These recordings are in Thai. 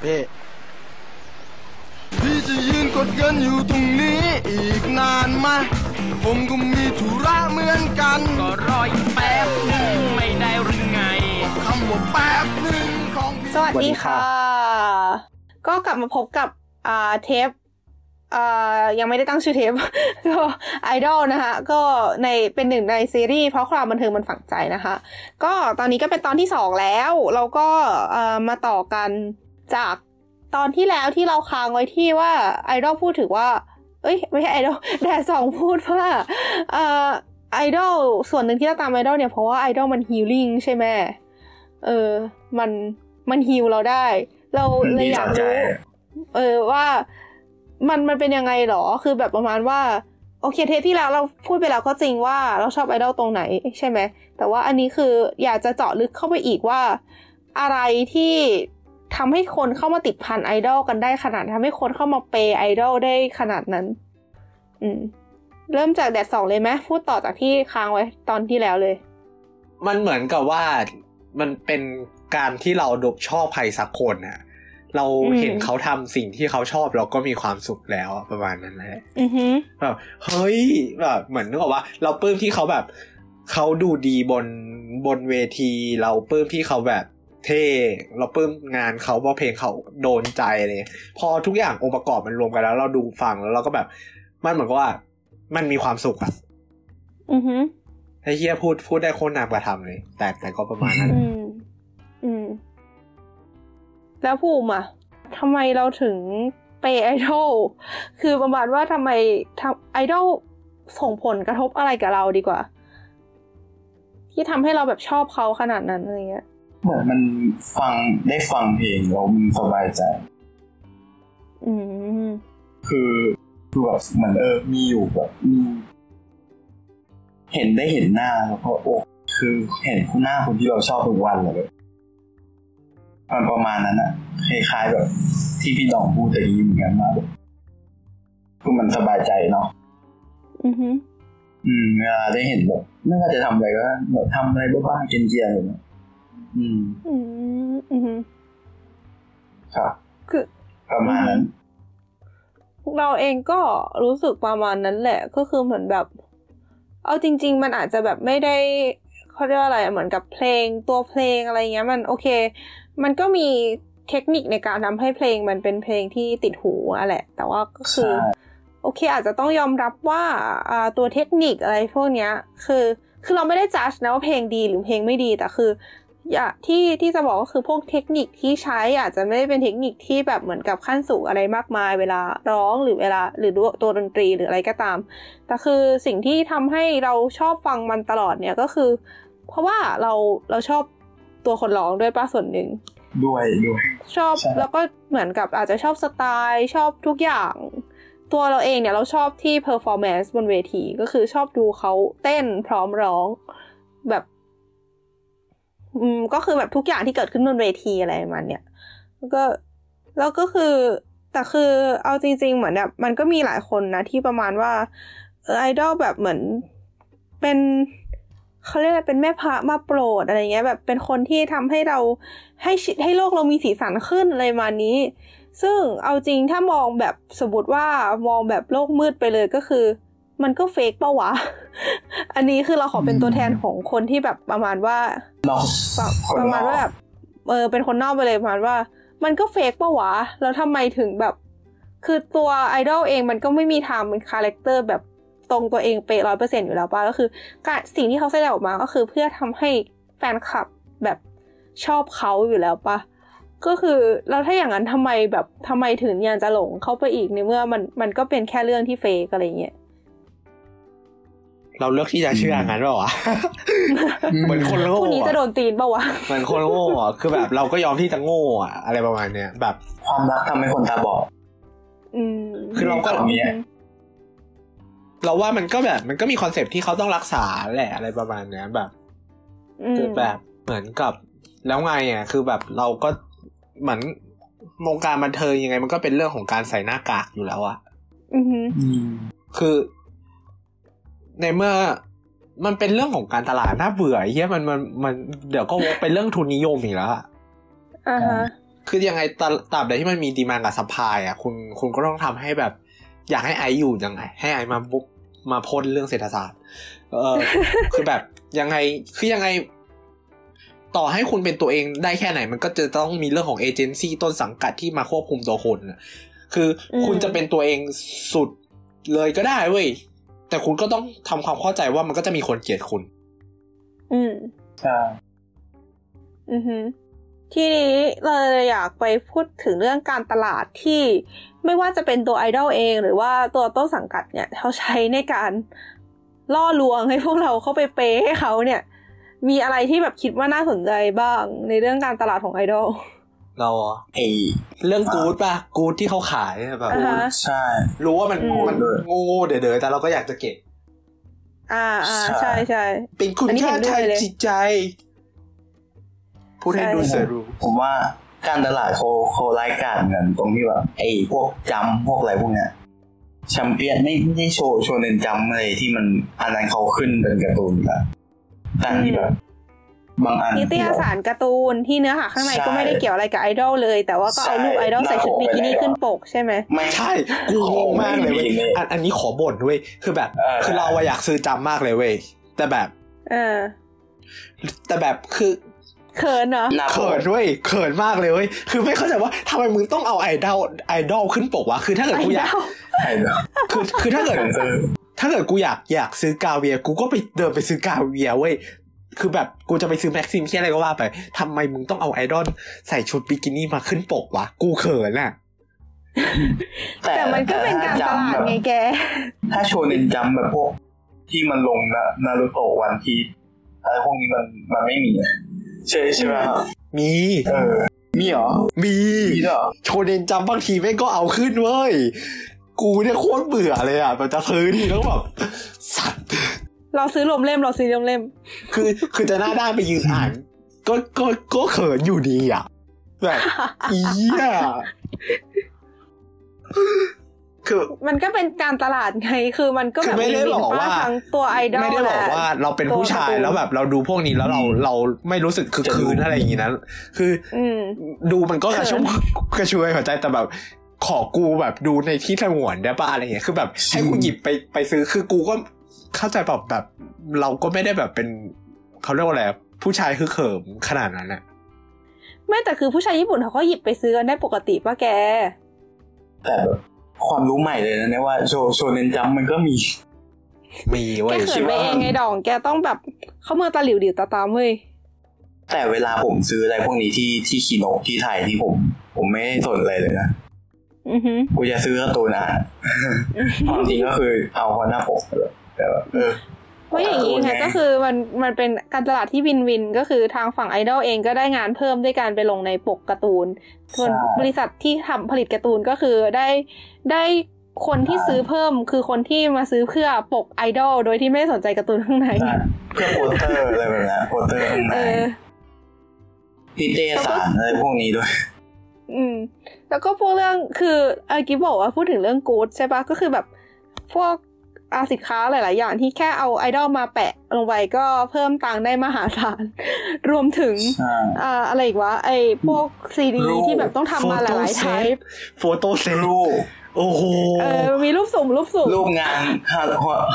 เพ่พี่จะยืนกดเงินอยู่ตรงนี้อีกนานไหมผมก็มีธุระเหมือนกัน ก็รออีกแป๊บหนึ่งไม่ได้หรือไง คำว่าแป๊บหนึ่งของพี่สวัสดีค่ะ ก็กลับมาพบกับอ่าเทปอ่ายังไม่ได้ตั้งชื่อเทป ก็ไอดอลนะคะก็ในเป็นหนึ่งในซีรีส์เพราะความบันเทิงมันฝังใจนะคะ ก็ตอนนี้ก็เป็นตอนที่สองแล้ว เราก็เอ่อมาต่อกัน จากตอนที่แล้วที่เราค้างไว้ที่ว่าไอดอลพูดถึงว่า เอ้ย ไม่ใช่ไอดอลแดดสองพูดว่าเอ่อไอดอลส่วนหนึ่งที่เราตามไอดอลเนี่ยเพราะว่าไอดอลมัน healing ใช่ไหมเออ มันมัน heal เราได้ เราเลยอยากรู้เออว่ามันมันเป็นยังไงหรอ คือแบบประมาณว่า โอเคเทปที่แล้วเราพูดไปแล้วก็จริงว่าเราชอบไอดอลตรงไหนใช่ไหมแต่ว่าอันนี้คืออยากจะเจาะลึกเข้าไปอีกว่า อะไรที่ ทำให้คนเข้ามาติดพันไอดอลกันได้ขนาดทำให้คนเข้ามาเปย์ไอดอลได้ขนาดนั้น อืม เริ่มจากแดดสองเลยไหมพูดต่อจากที่ค้างไว้ตอนที่แล้วเลย มันเหมือนกับว่ามันเป็นการที่เราดบชอบใครสักคนน่ะเราอืมเห็นเขาทำสิ่งที่เขาชอบเราก็มีความสุขแล้วอะประมาณนั้นแหละอือฮึแบบเฮ้ยแบบเหมือนนึกออกว่า เราปลื้มที่เขาแบบเขาดูดีบนบนเวที เราปลื้มที่เขาแบบ เท่เราปลื้มงานเขาเพราะเพลงเขาโดนใจเลยพอทุกอย่างองค์ประกอบมันรวมกันแล้ว เราดูฟังแล้วเราก็แบบ มันเหมือนกับว่า มันมีความสุขอะอือฮึไอ้เฮียพูดพูดได้โคตรนามกระทำเลย แต่แต่ก็ประมาณนั้นอืมอืม แล้วภูมิอะทำไมเราถึงเปย์ไอดอลคือประมาณว่าทำไมทำไอดอลส่งผลกระทบอะไรกับเราดีกว่า ที่ทำให้เราแบบชอบเขาขนาดนั้นอะไรเงี้ย เหมือนมันฟังได้ฟังเพลงแล้วมันสบายใจ อืมคือคือแบบเหมือนเออมีอยู่แบบมี เห็นได้เห็นหน้าแล้วก็โอ้คือเห็นคุณหน้าคนที่เราชอบทุกวันเลยมันประมาณนั้นอะคล้ายๆแบบ ที่พี่ดองพูดตะกี้เหมือนกันว่าแบบคือมันสบายใจเนาะอือฮึอืมเวลาได้เห็นแบบไม่ว่าจะทำอะไรก็แบบทำอะไรบ้างๆเกรียนๆอะไรเงี้ย อืม อืมอือฮึครับ คือประมาณนั้นเราเองก็รู้สึกประมาณนั้นแหละ ก็คือเหมือนแบบ เอาจริง ๆ มันอาจจะแบบไม่ได้เขาเรียกว่าอะไรอะเหมือนกับเพลงตัวเพลงอะไรเงี้ย มันโอเค มันก็มีเทคนิคในการทำให้เพลงมันเป็นเพลงที่ติดหูอะแหละ แต่ว่าก็คือใช่โอเค อาจจะต้องยอมรับว่าอ่าตัวเทคนิคอะไรพวกเนี้ย คือ คือเราไม่ได้จัดนะว่าเพลงดีหรือเพลงไม่ดีแต่คือ อย่าที่ที่จะบอกก็คือพวกเทคนิคที่ใช้อาจจะไม่ได้เป็นเทคนิคที่แบบเหมือนกับขั้นสูงอะไรมากมาย เวลาร้องหรือเวลาหรือตัวดนตรีหรืออะไรก็ตาม แต่คือสิ่งที่ทำให้เราชอบฟังมันตลอดเนี่ยก็คือ เพราะว่าเราเราชอบตัวคนร้องด้วยป้าส่วนหนึ่งด้วยด้วยชอบใช่แล้วก็เหมือนกับอาจจะชอบสไตล์ชอบทุกอย่างตัวเราเองเนี่ยเราชอบที่ performance บนเวที ก็คือชอบดูเขาเต้นพร้อมร้อง แบบ อืมก็คือแบบทุกอย่างที่เกิดขึ้นบนเวทีอะไรมันเนี่ยแล้วก็แล้วก็คือ แต่คือเอาจริง ๆ เหมือนแบบมันก็มีหลายคนนะที่ประมาณว่าไอดอลแบบเหมือนเป็นเขาเรียกอะไรเป็นแม่พระมาโปรดอะไรเงี้ยแบบเป็นคนที่ทำให้เราให้ชีให้โลกเรามีสีสันขึ้นอะไรมานี้ ซึ่งเอาจริงถ้ามองแบบสมมติว่ามองแบบโลกมืดไปเลยก็คือ มันก็เฟกปะวะ อันนี้คือเราขอเป็นตัวแทนของคนที่แบบประมาณว่าเนาะประคนประนอกมาณว่าแบบเออเป็นคนนอกไปเลยประมาณว่า มันก็ fake ปะวะแล้วทำไมถึงแบบ คือตัวไอดอลเองมันก็ไม่มีทางเป็น character แบบตรงตัวเองเป๊ะร้อยเปอร์เซ็นต์อยู่แล้วป่ะก็คือการสิ่งที่เขาแสดงออกมาก็คือเพื่อทำให้แฟนคลับแบบชอบเขาอยู่แล้วป่ะก็คือแล้วถ้าอย่างนั้นทำไมแบบทำไมถึงยังจะหลงเข้าไปอีกในเมื่อมันมันก็เป็นแค่เรื่องที่ fake อะไรเงี้ย เราเลือกที่จะเชื่องั้นเปล่าวะเหมือนคนโง่พวกนี้จะโดอะนตีนปะวะเหมือนคนโง่อะคือแบบเราก็ยอมที่จะโง่อะอะไรประมาณเนี้ยแบบความรักทำให้คนตาบอดอืมคือเราก็แบบนี้เราว่ามันก็แบบ มันก็มีคอนเซปต์ที่เขาต้องรักษาแหละอะไรประมาณเนี้ยแบบอืมคือแบบเหมือนกับแล้วไงอะคือแบบเราก็เหมือนวงการบันเทิงยังไง มันก็เป็นเรื่องของการใส่หน้ากากอยู่แล้วอะอือหืออืมคือ ในเมื่อมันเป็นเรื่องของการตลาดน่าเบื่อไอ้เหี้ยมันมันมันเดี๋ยวก็วกเป็นเรื่องทุนนิยมอีกแล้วอะอ่าฮะคือยังไงตราตราบใดที่มันมี demand กับ supply อะคุณคุณก็ต้องทำให้แบบ อยากให้ไอซ์อยู่ยังไง ให้ไอซ์มาบุกมาพ่นเรื่องเศรษฐศาสตร์ เออคือแบบยังไงคือยังไง ต่อให้คุณเป็นตัวเองได้แค่ไหน มันก็จะต้องมีเรื่องของเอเจนซี่ต้นสังกัดที่มาควบคุมตัวคนน่ะคืออมคุณจะเป็นตัวเองสุดเลยก็ได้เว้ย แต่คุณก็ต้องทำความเข้าใจว่ามันก็จะมีคนเกลียดคุณ อืมใช่อือฮึทีนี้เราเลยอยากไปพูดถึงเรื่องการตลาดที่ไม่ว่าจะเป็นตัวไอดอลเอง หรือว่าตัวต้นสังกัดเนี่ยเขาใช้ในการล่อลวงให้พวกเราเข้าไปเปย์ให้เขาเนี่ย มีอะไรที่แบบคิดว่าน่าสนใจบ้างในเรื่องการตลาดของไอดอล เราอะไอเรื่องกู๊ดป่ะกู๊ดที่เขาขายอะแบบอ่าฮะใช่ รู้ว่ามันอืมมันโง่ๆเด๋อๆแต่เราก็อยากจะเก็บอ่าอ่าใช่ใช่ใช่เป็นคุณอันนี้ค่าเห็นด้ทาวยงเลยจิตใจ พูดให้ใช่ดูเสือรู้ผมว่าการตลาดเขาเขารายการกันตรงที่แบบไอ้พวกจำพวกอะไรพวกเนี้ยแชมเปี้ยนไม่ไม่ใช่โชว์โชว์เน้นจำอะไรที่มันอันนั้นเขาขึ้นเป็นการ์ตูนละแต่ที่แบบ บางอันนิตยสารการ์ตูนที่เนื้อหาข้างในใช่ก็ไม่ได้เกี่ยวอะไรกับไอดอลเลย แต่ว่าก็เอาใช่รูปไอดอลใส่ชุดบิกินี่เราออกไปแล้วขึ้นปกใช่ไหมไม่ใช่กูงงมากเลยเว้ยไม่มีอันอันนี้ขอบ่นด้วยคือแบบเออคือเราอะอยากซื้อจำมากเลยเว้ยแต่แบบเออแต่แบบคือเขินเหรอหน้าปเขิกนด้วยเขินมากเลยเว้ยคือไม่เข้าใจว่าทำไมมึงต้องเอาไอดอลไอดอลขึ้นปกวะคือถ้าเกิดไอกูอยากดอลไอ้เนาะคือคือถ้าเกิดเซนเซอร์ถ้าเกิดกูอยากอยากซื้อกาเวีย กูก็ไปเดินไปซื้อกาเวียเว้ย คือแบบกูจะไปซื้อแม็กซิมที่อะไรก็ว่าไปทำไมมึงต้องเอาไอดอลใส่ชุดบิกินี่มาขึ้นปกวะ กูเขินอะแต่มันก็เป็นการตลาดไงแก ถ้าโชว์เน้นจำแบบพวกที่มันลงนะนารูโตะวันพีชอะไรพวกนี้มันมันไม่มีอะใช่ใช่ไหมครับมีเออมีเหรอ มีมีเหรอโชเนนจำบางทีแม่งก็เอาขึ้นเว้ย กูเนี่ยโคตรเบื่อเลยอะแบบจะซื้อทีแล้วแบบสัตว์ เราซื้อรวมเล่มเราซื้อรวมเล่ม คือคือจะหน้าด้านไปยืนอ่าน ก็ก็ก็เขินอยู่ดีอะแบบอีอะคือมันก็เป็นการตลาดไงคือมันก็คืแบอบไม่ได้วินบอกๆป้ว่าทั้งตัวไอดอลไม่ได้บอกว่าเราเป็นผู้ชายแล้วแบบเราดูพวกนี้แล้วเราเราไม่รู้สึกคือคืนอะไรอย่างงี้นะคืออืมดูมันก็กระชุ่มเขิกระชวยหัวใจแต่แบบ ขอกูแบบดูในที่สงวนได้ปะอะไรเงี้ยคือแบบให้กูหยิบไปไปซื้อคือกูก็ เข้าใจแบบแบบ เราก็ไม่ได้แบบเป็นเขาเรียกว่าอะไรอะผู้ชายคือเขิมขนาดนั้นอะไม่แต่คือผู้ชายญี่ปุ่นเขาก็หยิบไปซื้อกันได้ปกติป่ะแก แต่แบบความรู้ใหม่เลยนะเนี่ยว่าโชว์โชว์เน้นจำมันก็มี มีแกเว้ยเขินไปเองไงดองแกต้องแบบเข้ามือตาหลิวดิวตาตามเว้ยแต่เวลาผมซื้ออะไรพวกนี้ที่ที่คิโนที่ไทยที่ผม ผมไม่สนอะไรเลยนะอือหือ กูจะซื้อการ์ตูนอ่านความจริงก็คือเอาคนหน้าปกเลย แต่ว่าเออเพราะอย่างนี้ไงโอเคก็คือมันมันเป็นการตลาดที่ win-win ก็คือทางฝั่งไอดอลเองก็ได้งานเพิ่มด้วยการไปลงในปกการ์ตูน ส่วนบริษัทที่ทำผลิตการ์ตูนก็คือได้ได้คนที่ซื้อเพิ่มคือคนที่มาซื้อเพื่อปกไอดอลโดยที่ไม่ได้สนใจการ์ตูนข้างในใช่เพื่อโปสเตอร์อะไรแบบนั้นโปสเตอร์ข้างในเออนิตยสารอะไรพวกนี้ด้วย อืม แล้วก็พวกเรื่องคือเออกิฟบอกว่าพูดถึงเรื่องกู๊ดใช่ปะก็คือแบบ พวก อาสินค้าหลาย ๆ อย่างที่แค่เอาไอดอลมาแปะลงไปก็เพิ่มตังค์ได้มหาศาล รวมถึงใช่อ่าอะไรอีกวะ ไอพวกซีดีรูปที่แบบต้องทำมาหลายๆ typeโฟโต้เซตรูปโอ้โหเออมีรูปสุ่มรูปสุ่มรูปงานฮา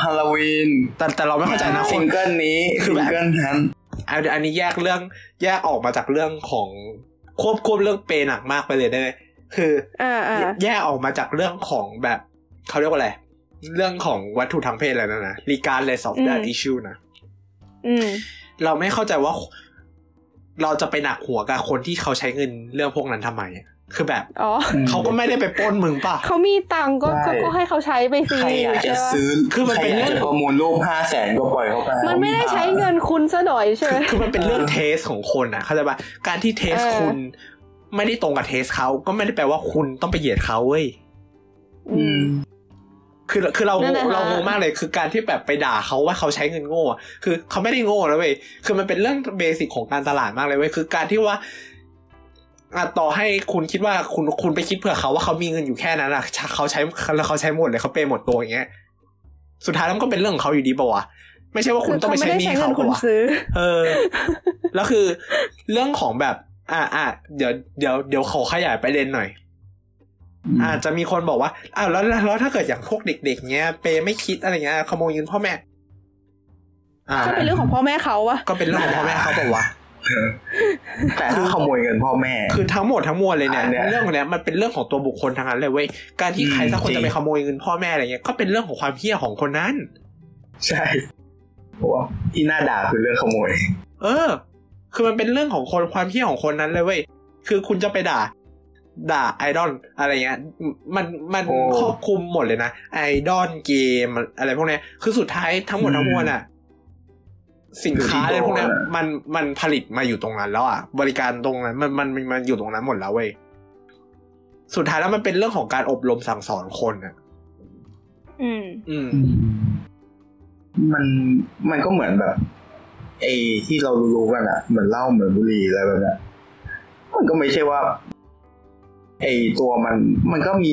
ฮาโลวีนแต่แต่เราไม่เข้าใจนะคซินงเกิลนี้คือซิแบบงเกิลนั้นอันอันนี้แยกเรื่องแยกออกมาจากเรื่องของควบควบเรื่องเปย์หนักมากไปเลยได้ไหมคืออ่าอ่าแยกออกมาจากเรื่องของแบบเขาเรียกว่าอะไร เรื่องของวัตถุทางเพศอะไรนั่นนะ regardless of that issue นะอืมเราไม่เข้าใจว่า เราจะไปหนักหัวกับคนที่เขาใช้เงินเรื่องพวกนั้นทำไมอะคือแบบอ๋อเขาก็ไม่ได้ไปปล้นมึงป่ะเขามีตังค์ก็ใช่ก็ก็ให้เขาใช้ไปสิใครอยากจะใช่ปะซื้อคือมันเป็นใครอยากเรื่จะองประมูลรูปห้าแสนก็ปล่อยเขาไปมันไม่ได้ใช้เงินคุณซะหน่อยใช่ไหมคือมันเป็นเรื่อง taste ของคนอะ เข้าใจป่ะการที่ taste เออคุณ ไม่ได้ตรงกับ taste เขาก็ไม่ได้แปลว่าคุณต้องไปเหยียดเขาเว้ยอืม คือคือเรานั่นแหละเราค่ะงงมากเลยคือการที่แบบไปด่าเขาว่าเขาใช้เงินโง่อะคือเขาไม่ได้โง่นะเว้ยคือมันเป็นเรื่องเบสิกของการตลาดมากเลยเว้ยคือการที่ว่าอะต่อให้คุณคิดว่าคุณคุณไปคิดเผื่อเขาว่าเขามีเงินอยู่แค่นั้นอะเขาใช้แล้วเขาใช้หมดเลยเขาเปย์หมดตัวอย่างเงี้ยสุดท้ายแล้วมันก็เป็นเรื่องของเขาอยู่ดีป่าวะไม่ใช่ว่าคุณต้องไปใช้หนี้เขาไม่ได้ใช้เงิเขานคุป่าณวะซื้อเออ แล้วคือเรื่องของแบบ อะอะเดี๋ยวเดี๋ยวเดี๋ยวขอขยายประเด็นหน่อย อาจจะมีคนบอกว่าอ้าวแล้วแล้วแล้วถ้าเกิดอย่างพวกเด็ก ๆ เนี้ยเปไม่คิดอะไรเงี้ยขโมยเงินพ่อแม่อ่าก็เป็นเรื่องของพ่อแม่เขาวะก็เป็นเรื่องของพ่อแม่เขาบอกว่าแต่ถ้าขโมยเงินพ่อแม่ คือทั้งหมดทั้งมวลเลยเนี่ยอันเนี้ยเรื่องของเนี้ยมันเป็นเรื่องของตัวบุคคลทั้งนั้นเลยเว้ยการที่อืมใครสักคนจริงจะไปขโมยเงินพ่อแม่อะไรเงี้ยก็เป็นเรื่องของความเฮี้ยของคนนั้น ใช่เพราะว่าที่น่าด่าคือเรื่องขโมย เออ คือมันเป็นเรื่องของคนความเฮี้ยของคนนั้นเลยเว้ยคือคุณจะไปด่า ด่าไอดอลอะไรเงี้ยมันมันโอ้ครอบคลุมหมดเลยนะไอดอลเกมอะไรพวกเนี้ยคือสุดท้ายทั้งหมดอืมทั้งมวลอะสินค้าอยู่ที่อะไรพวกเนี้ยตัวนะมันมันผลิตมาอยู่ตรงนั้นแล้วอะบริการตรงนั้นมันมันมันมันอยู่ตรงนั้นหมดแล้วเว้ยสุดท้ายแล้วมันเป็นเรื่องของการอบรมสั่งสอนคนอะอืมอืมมันมันก็เหมือนแบบไอ้ที่เรารู้ๆกันอะเหมือนเหล้าเหมือนบุหรี่อะไรแบบเนี้ยมันก็ไม่ใช่ว่า ไอ้ตัวมันมันก็มี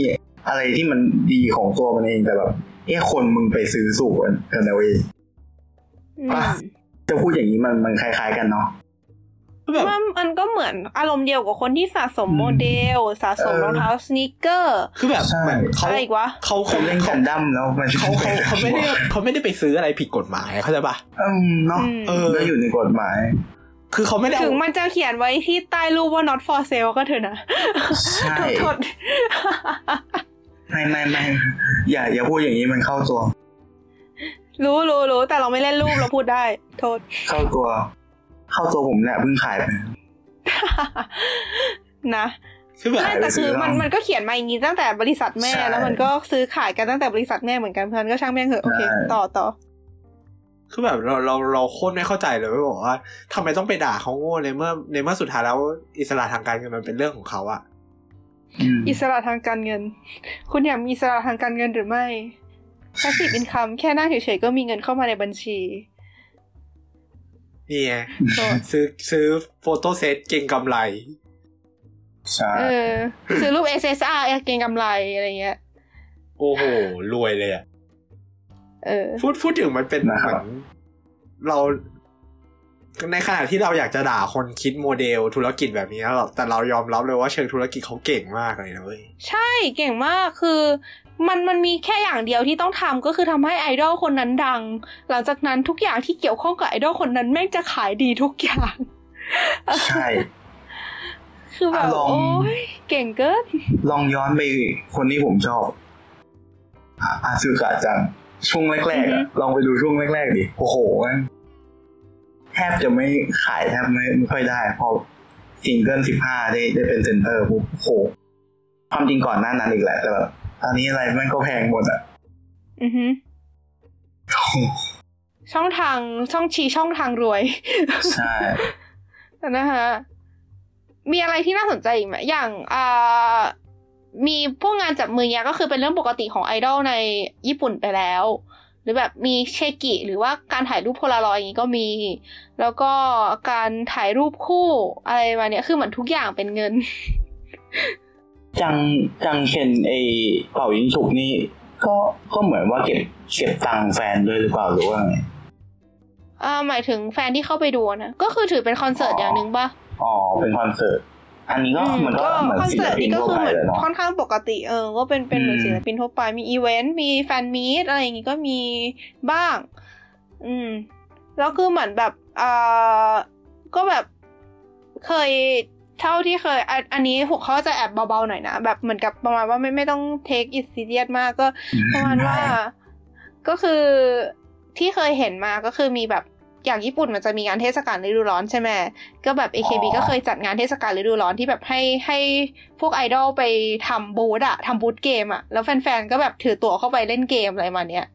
อะไรที่มันดีของตัวมันเองแต่แบบเอ้คนมึงไปซื้อสูบกันเอาเองอืมป่ะจะพูดอย่างนี้มันมันคล้ายๆกันเนาะแบบมันมันก็เหมือนอารมณ์เดียวกับคนที่สะสมโมเดล สะสมเออรองเท้าสนีกเกอร์ คือแบบใช่เหมือนเขาอะไรอีกวะเขาเขาเขาเล่นเขากันดั้มแล้วมันเขาเขาเขาไม่ได้เขาไม่ได้ไปซื้ออะไรผิดกฎหมายเข้าใจปะอืมเนาะอืมเออก็อยู่ในกฎหมาย คือเขาไม่ได้ถึเอางมันจะเขียนไว้ที่ใต้รูปว่า not for sale ก็เถอะนะใช่โทษไม่ไม่ไม่อย่าอย่าพูดอย่างนี้มันเข้าตัว รู้รู้รู้แต่เราไม่เล่นรูปเราพูดได้ โทษ เข้าตัว เข้าตัวผมแหละเพิ่งขายไปนะคือแบบไม่แต่คือมันซื้อเอามัมันก็เขียนมาอย่างนี้ตั้งแต่บริษัทแม่ใช่แล้วมันก็ซื้อขายกันตั้งแต่บริษัทแม่เหมือนกันเพื่อนก็ช่างแม่งเหอะโอเคใช่ต่อต่อ คือแบบเราเราเราโคตรไม่เข้าใจเลยว่าบอกว่าทำไมต้องไปด่าเขาโง่ในเมื่อในเมื่อสุดท้ายแล้ว อิสระทางการเงินมันเป็นเรื่องของเขาอะอืมอิสระทางการเงิน คุณอยากมีอิสระทางการเงินหรือไม่ passive income แค่นั่งเฉยๆก็มีเงินเข้ามาในบัญชีนี่ไงโทษซื้อซื้อโฟโต้เซตเก่งกำไรใช่เออซื้อรูป SSR เก่งกำไรอะไรเงี้ย โอ้โห รวยเลยอะ เออพูดพูดถึงมันเป็นเหมือนเราในขณะที่เราอยากจะด่าคนคิดโมเดลธุรกิจแบบนี้เราแต่เรายอมรับเลยว่าเชิงธุรกิจเขาเก่งมากเลยนะเว้ยใช่เก่งมากคือมันมันมีแค่อย่างเดียวที่ต้องทำก็คือทำให้ไอดอลคนนั้นดัง หลังจากนั้นทุกอย่างที่เกี่ยวข้องกับไอดอลคนนั้นแม่งจะขายดีทุกอย่าง ใช่ คือแบบอะลองโอ้ยเก่งเกินลองย้อนไปคนที่ผมชอบอะอาซึกะจัง ช่วงแรกๆอะลองไปดูช่วงแรกๆดิโอ้โหแม่งแทบจะไม่ขายแทบไม่ไม่ค่อยได้พอซิงเกิลสิบห้าได้ได้เป็น center ปุ๊บโอ้โหความจริงก่อนหน้านั้นอีกแหละแต่แบบตอนนี้อะไรมันก็แพงหมดอะอือฮึช่องทางช่องชี้ช่องทางรวย ใช่นะคะมีอะไรที่น่าสนใจอีกไหมอย่างอ่า มีพวกงานจับมือเนี้ยก็คือเป็นเรื่องปกติของไอดอลในญี่ปุ่นไปแล้ว หรือแบบมีเชกิ หรือว่าการถ่ายรูปโพลารอยด์อย่างนี้ก็มี แล้วก็การถ่ายรูปคู่อะไรมาเนี้ยคือเหมือนทุกอย่างเป็นเงิน จังจังเคนไอเป่ายิงฉุกนี่ก็ก็เหมือนว่าเก็บเก็บตังค์แฟนด้วยหรือเปล่าหรือว่าไงอ่าหมายถึงแฟนที่เข้าไปดูนะก็คือถือเป็นคอนเสิร์ตอ๋อออย่างหนึ่งปะอ๋อเป็นคอนเสิร์ต อันนี้ก็อืมมันก็ก็เหมือนคอนศิลเสิร์ตปินนี่ก็ทั่วคือไปเหมือนเลยเนาะค่อนข้างปกติเออ ก็เป็นเป็นเหมือนอืมศิลปินทั่วไปมีอีเวนต์มีแฟนมีตอะไรอย่างงี้ก็มีบ้าง อืม แล้วคือเหมือนแบบอ่าก็แบบเคยเท่าที่เคย อันอันนี้หัวข้อจะแอบเบาๆหน่อยนะ แบบเหมือนกับประมาณว่าไม่ไม่ต้อง take it serious มากก็ประมาณว่าก็คือที่เคยเห็นมาก็คือมีแบบ อย่างญี่ปุ่นมันจะมีงานเทศกาลฤดูร้อนใช่ไหมก็แบบ AKB อ๋อก็เคยจัดงานเทศกาลฤดูร้อนที่แบบให้ให้พวกไอดอลไปทำบูธอะทำบูธเกมอะแล้วแฟนๆก็แบบถือตั๋วเข้าไปเล่นเกมอะไรมาเนี้ย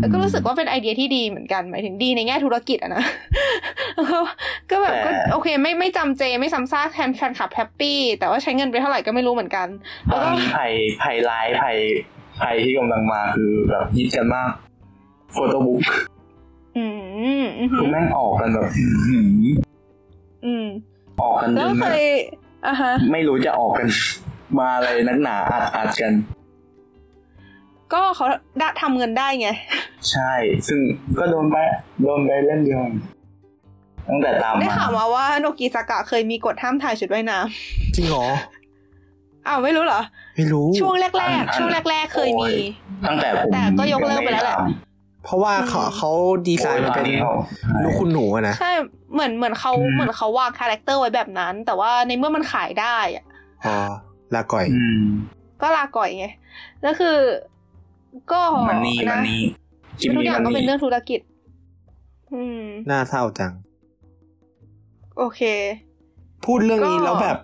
แล้วก็รู้สึกว่าเป็นไอเดียที่ดีเหมือนกันหมายถึงดีในแง่ธุรกิจอะนะก็ก็แบบก็โอเค ไม่ไม่จำเจไม่ซ้ำซากแทนแฟนคลับแฮปปี้แต่ว่าใช้เงินไปเท่าไหร่ก็ไม่รู้เหมือนกันตแล้อวนก็นี้ภัยภัยร้ายภัยภัยที่กำลังมาคือแบบฮิตกันมากโฟโต้บุ๊กอืมอืม คือแม่งออกกันแบบอื้อหืออืมออกกันแล้จวนเคแบบยอะฮะ ไม่รู้จะออกกัน มาอะไรนักหนาอัดอัดกัน ก็เขาได้ทำเงินได้ไง ใช่ ซึ่งก็โดนไปโดนไปเล่นเดียวตั้งแต่ตามได้มาข่าวมาว่าโนกิซากะเคยมีกฎห้ามถ่ายชุดว่ายน้จริงเหรอำอ้าวไม่รู้เหรอ ไม่รู้ ช่วงแรกๆ ช่วงแรก ๆ เคยมี ตั้งแต่ผมแต่ก็ยกเลิกไปแล้วแหละ เพราะว่าเขาเขาดีไซน์มันเป็นลูกคุณหนูอะนะใช่เหมือนเหมือนเขาเหมือนเขาวางคาแรคเตอร์ไว้แบบนั้น แต่ว่าในเมื่อมันขายได้อะอ๋อลาก่อยอืมก็ลาก่อยไงแล้วคือ ก็มันนี่มันนี่จิมทุกมี่อย่างมันก็เป็นนี่เรื่องธุรกิจ อืมน่าเศร้าจัง โอเค พูดเรื่องนี้ก็แล้วแบบ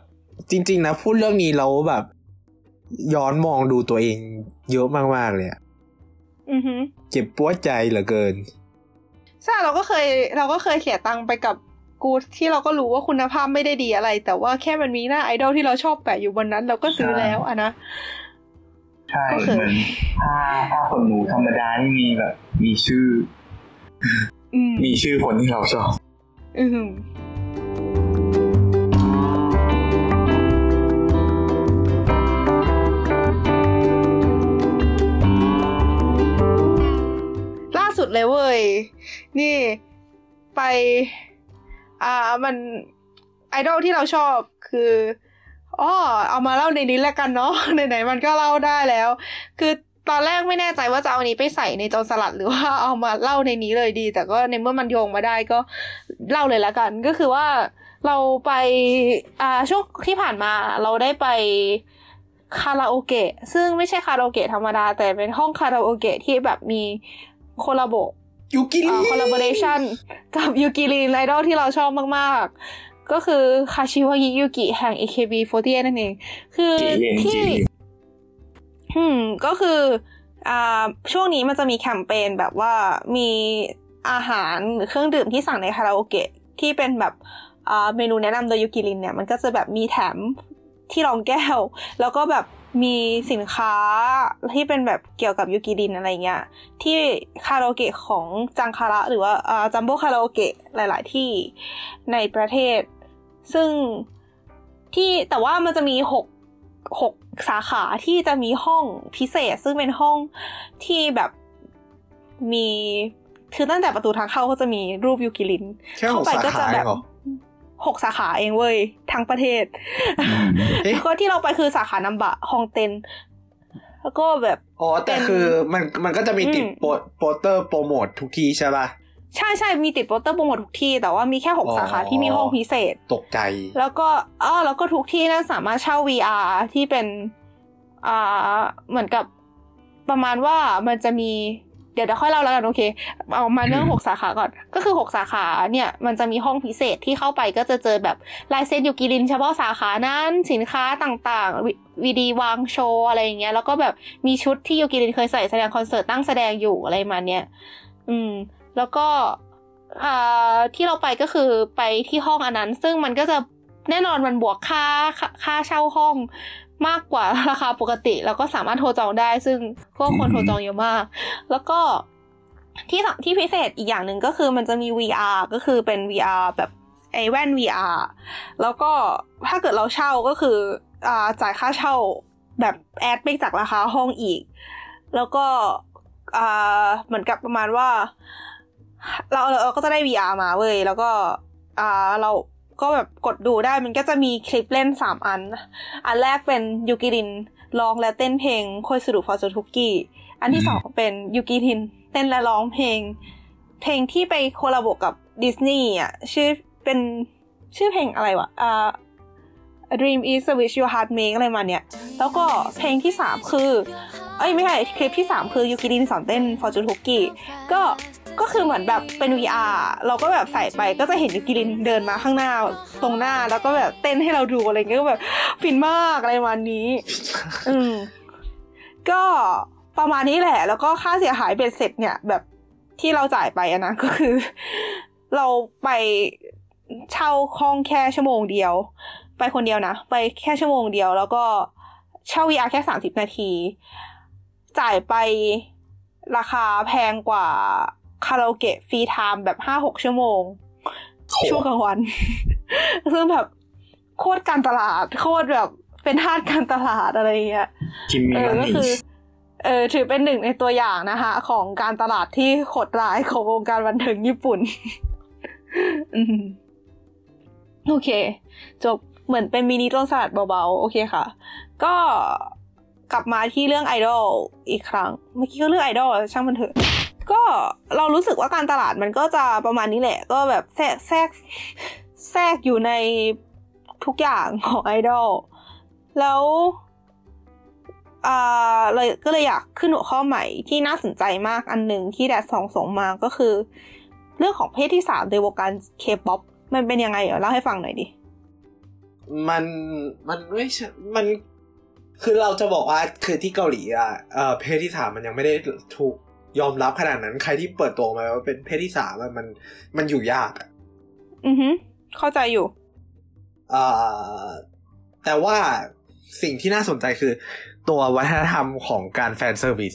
จริง ๆ นะ พูดเรื่องนี้แล้วแบบ ย้อนมองดูตัวเอง เยอะมากๆเลยอะอือฮึ เจ็บปวดใจเหลือเกินใช่เราก็เคยเราก็เคยเสียตังค์ไปกับกูดที่เราก็รู้ว่าคุณภาพไม่ได้ดีอะไร แต่ว่าแค่มันมีหน้าไอดอลที่เราชอบแปะอยู่บนนั้น เราก็ซื้อแล้วอะนะใช่ก็คือเหมือนถ้าถ้าคนหนูธรรมดานี่มีแบบ มีชื่ออืมมีชื่อคนที่เราชอบ อื สุดเลยเว้ย นี่ไป อ่ามันไอดอลที่เราชอบคืออ๋อเอามาเล่าในนี้แล้วกันเนาะไหนๆมันก็เล่าได้แล้ว คือตอนแรกไม่แน่ใจว่าจะเอาอันนี้ไปใส่ในโจรสลัดหรือว่าเอามาเล่าในนี้เลยดี แต่ก็ในเมื่อมันโยงมาได้ก็เล่าเลยละกัน ก็คือว่าเราไปอ่าช่วงที่ผ่านมาเราได้ไปคาราโอเกะซึ่งไม่ใช่คาราโอเกะธรรมดา แต่เป็นห้องคาราโอเกะที่แบบมี โคลาโบยูกิริ collaboration กับยูกิรินไอดอลที่เราชอบมาก ๆ ก็คือคาชิวายิยูกิแห่ง AKB48 นั่นเอง คือจีเองที่จีอืมก็คืออ่าช่วงนี้มันจะมีแคมเปญแบบว่ามีอาหารหรือเครื่องดื่มที่สั่งในคาราโอเกะที่เป็นแบบอ่าเมนูแนะนำโดยยูกิรินเนี่ย มันก็จะแบบมีแถมที่รองแก้ว แล้วก็แบบ มีสินค้าที่เป็นแบบเกี่ยวกับยูกิรินอะไรเงี้ยที่คาราโอเกะของจังคาระหรือว่าอ่าจัมโบ้คาราโอเกะหลาย ๆ ที่ในประเทศ ซึ่งที่แต่ว่ามันจะมีหกหกสาขาที่จะมีห้องพิเศษ ซึ่งเป็นห้องที่แบบมีคือตั้งแต่ประตูทางเข้าก็จะมีรูปยูกิลินแค่หเข้ากไปสาก็ขาจะเอแบงบเหรอหกสาขาเองเว้ยทั้งประเทศเอ๊ะแล้วก็ที่เราไปคือสาขานัมบะฮองเต็นแล้วก็แบบอ๋อแต่เป็นคือมันมันก็จะมีติดอืมโปสโปสเตอร์โปรโมททุกที่ใช่ป่ะใช่ใช่มีติดโปสเตอร์โปรโมททุกที่ แต่ว่ามีแค่หกอ๋อสาขาที่มีห้องพิเศษ ตกใจ แล้วก็อ๋อแล้วก็ทุกที่นั้นสามารถเช่า VR ที่เป็นอ่าเหมือนกับประมาณว่ามันจะมี เดี๋ยวเดี๋ยวค่อยเล่าแล้วกันโอเค เอามาเรื่องหกสาขาก่อน ก็คือหกสาขาเนี่ยมันจะมีห้องพิเศษที่เข้าไปก็จะเจอแบบลายเซ็นยูกิรินเฉพาะสาขานั้นสินค้าต่างๆวีดีวางโชว์อะไรอย่างเงี้ยแล้วก็แบบมีชุดที่ยูกิรินเคยใส่แสดงคอนเสิร์ตตั้งแสดงอยู่อะไรมาเนี้ยอืม แล้วก็ที่เราไปก็คือไปที่ห้องอันนั้น ซึ่งมันก็จะแน่นอนมันบวกค่าค่าเช่าห้อง มากกว่าราคาปกติ แล้วก็สามารถโทรจองได้ ซึ่งก็คนโทรจองเยอะมาก แล้วก็ที่สที่พิเศษอีกอย่างหนึ่งก็คือมันจะมี VR ก็คือเป็น VR แบบไอแว่น VR แล้วก็ถ้าเกิดเราเช่าก็คืออ่าจ่ายค่าเช่าแบบแอดไปจากราคาห้องอีก แล้วก็อ่าเหมือนกับประมาณว่า เราเราก็จะได้ VR มาเว้ยแล้วก็อ่าเรา ก็แบบกดดูได้มันก็จะมีคลิปเล่นสามอัน อันแรกเป็นยูกิรินร้องและเต้นเพลงโคยสุรุฟอร์จูทุกิอันที่สองเป็นยูกิรินเต้นและร้องเพลง เพลงที่ไปโคลาบกับดิสนีย์อะชื่อเป็นชื่อเพลงอะไรวะอ่า A Dream is a Wish Your Heart Make อะไรมาเนี่ย แล้วก็เพลงที่สามคือ เอ้ยไม่ใช่คลิปที่สามคือยูกิรินสอนเต้น Fortune Cookie ก็ก็ คือเหมือนแบบเป็น VR เราก็แบบใส่ไปก็จะเห็นยูกิรินเดินมาข้างหน้าตรงหน้าแล้วก็แบบเต้นให้เราดูอะไรเงี้ยก็แบบฟินมากอะไรประมาณนี้ อืมก็ประมาณนี้แหละ แล้วก็ค่าเสียหายเบ็ดเสร็จเนี่ยแบบที่เราจ่ายไปอะนะก็คือ เราไปเช่าห้องแค่ชั่วโมงเดียว ไปคนเดียวนะ ไปแค่ชั่วโมงเดียว แล้วก็เช่า VR แค่สามสิบนาที จ่ายไปราคาแพงกว่า คาราโอเกะ free time แบบห้าหกชั่วโมง ช่วงกลางวัน ซึ่งแบบโคตรการตลาด โคตรแบบเป็นทาสการตลาดอะไรอย่างเงี้ยจิมเอมี่อมันก็นี่คือเออถือเป็นหนึ่งในตัวอย่างนะคะ ของการตลาดที่โหดร้ายของวงการบันเทิงญี่ปุ่นอืมโอเค จบเหมือนเป็นมินิต้นสลัดเบาๆ โอเคค่ะ ก็กลับมาที่เรื่องไอดอลอีกครั้ง เมื่อกี้ก็เรื่องไอดอลช่างมันเถอะ ก็เรารู้สึกว่าการตลาดมันก็จะประมาณนี้แหละ ก็แบบแทรกแทรกแทรกอยู่ในทุกอย่างของไอดอลแล้วอ่าเลยก็เลยอยากขึ้นหัวข้อใหม่ที่น่าสนใจมากอันหนึ่งที่แดดสองส่งมาก็คือ เรื่องของเพศที่สามในวงการเคป๊อปมันเป็นยังไงเดี๋ยวเล่าให้ฟังหน่อยดิ มันมันไม่ใช่มันคือเราจะบอกว่าคือที่เกาหลีอะเออเพศที่สามมันยังไม่ได้ถูก ยอมรับขนาดนั้น ใครที่เปิดตัวมาว่าเป็นเพศที่สามอะมันมันอยู่ยากอะอือฮึเข้าใจอยู่เอ่อแต่ว่าสิ่งที่น่าสนใจคือ ตัววัฒนธรรมของการ fan service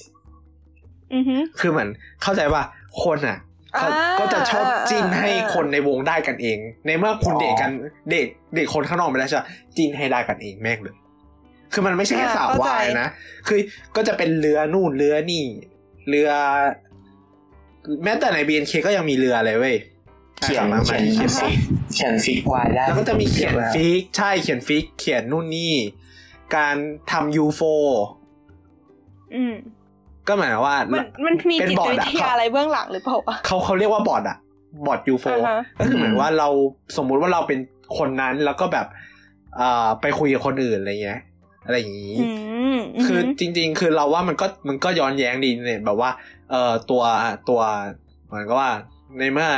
อือฮึคือเหมือนเข้าใจว่าคนอะเขาอ่าก็จะชอบจิ้นอ่าให้คนในวงได้กันเอง ในเมื่อคุณเดทกัน date date คนข้างนอกไม่ได้ใช่ปะจิ้นให้ได้กันเองแม่งเลยคือมันไม่ใช่แค่สาววายนะ คือก็จะเป็นเรือนู่นเรือนี่ เรือ แม้แต่ใน BNK ก็ยังมีเรือเลยเว้ยเขียนอะเขียนเขียน fic เขียน fic ไว้ได้แล้วก็จะมีเขียนแล้ว fic ใช่เขียน fic เขียนนู่นนี่ การทำยูโฟอืมก็หมายความว่า มันมันมีเป็นจิตบอร์ดวิอะทยาอะไรเบื้องหลังหรือเปล่าวะเขาเขาเรียกว่าบอร์ดอะบอร์ดยูโฟอ่าฮะก็คือเหมือนว่าเราสมมุติว่าเราเป็นคนนั้นแล้วก็แบบอ่าไปคุยกับคนอื่นอะไรเงี้ย อะไรอย่างนี้อืมมคือจริง ๆ คือเราว่ามันก็มันก็ย้อนแย้งดีเนี่ยแบบว่าเอ่อตัวตัวเหมือนกับว่าในเมื่อ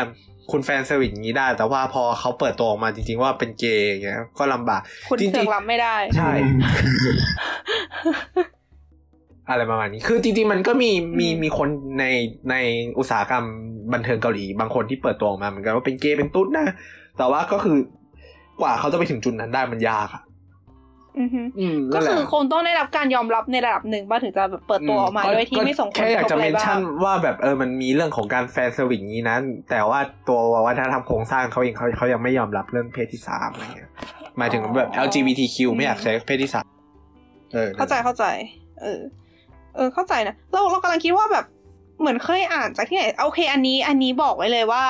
คุณแฟนเซอร์วิสอย่างนี้ได้ แต่ว่าพอเขาเปิดตัวออกมาจริง ๆ ว่าเป็นเกย์อย่างเงี้ยก็ลำบากคุณจริเสืงอกๆรับไม่ได้ ใช่ อะไรประมาณนี้ คือจริงๆมันก็มีมีอืมมีคนในในอุตสาหกรรมบันเทิงเกาหลีบางคนที่เปิดตัวออกมาเหมือนกันว่าเป็นเกย์เป็นตุ๊ดนะ แต่ว่าก็คือกว่าเขาจะไปถึงจุดนั้นได้มันยากอะอือฮึอืม ก็นั่นแหละคือคงต้องได้รับการยอมรับในระดับหนึ่งบ้างถึงจะแบบเปิดตัวออกมาก็โดยที่ไม่ส่งผลแค่อยากจะทบเมอะไรนบ้าชั่นงว่าแบบเออมันมีเรื่องของการแฟนเซอร์วิสนี้นะ แต่ว่าตัววัฒนธรรมโครงสร้างเขาเองเขาเขายังไม่ยอมรับเรื่องเพศที่สามอะไรเงี้ยหมายถึงแบบ LGBTQ ไม่อยากใช้เพศที่สามเออเข้าใจเข้าใจ เออ เออเข้าใจนะเราเรากำลังคิดว่าแบบ เหมือนเคยอ่านจากที่ไหนโอเค อันนี้อันนี้บอกไว้เลยว่า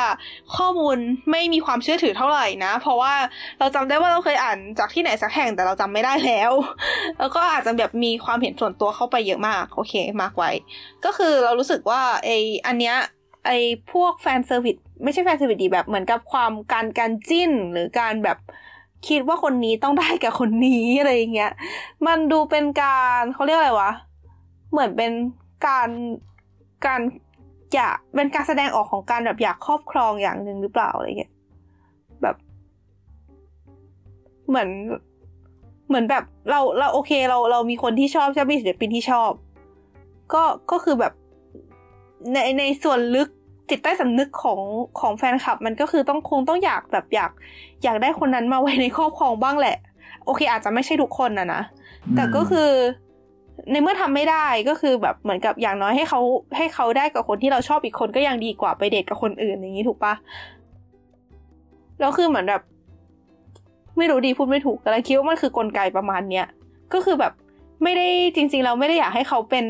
ข้อมูลไม่มีความเชื่อถือเท่าไหร่นะ เพราะว่าเราจำได้ว่าเราเคยอ่านจากที่ไหนสักแห่งแต่เราจำไม่ได้แล้ว แล้วก็อาจจะแบบมีความเห็นส่วนตัวเข้าไปเยอะมากโอเคมากไว้ ก็คือเรารู้สึกว่าไออันเนี้ยไอพวก fan service ไม่ใช่ fan service ดีแบบเหมือนกับความการการจิ้นหรือการแบบคิดว่าคนนี้ต้องได้กับคนนี้อะไรอย่างเงี้ย มันดูเป็นการเขาเรียกอะไรวะ เหมือนเป็นการ การอยากเป็นการแสดงออกของการแบบอยากครอบครองอย่างหนึ่งหรือเปล่าอะไรเงี้ยแบบ เหมือนเหมือนแบบเราเราโอเคเราเรามีคนที่ชอบชอบมีศิลปินที่ชอบ ก็ก็คือแบบในในส่วนลึกจิตใต้สำนึกของของแฟนคลับ มันก็คือต้องคงต้องอยากแบบอยาก อยากได้คนนั้นมาไว้ในครอบครองบ้างแหละ โอเค อาจจะไม่ใช่ทุกคนนะนะแต่ก็คือ ในเมื่อทำไม่ได้ก็คือแบบเหมือนกับอย่างน้อยให้เขาให้เขาได้กับคนที่เราชอบอีกคนก็ยังดีกว่าไปเดทกับคนอื่นอย่างนี้ถูกปะแล้วคือเหมือนแบบ ไม่รู้ดีพูดไม่ถูกแต่เราคิดว่ามันคือกลไกประมาณเนี้ยก็คือแบบไม่ได้จริง ๆ เราไม่ได้อยากให้เขาเป็น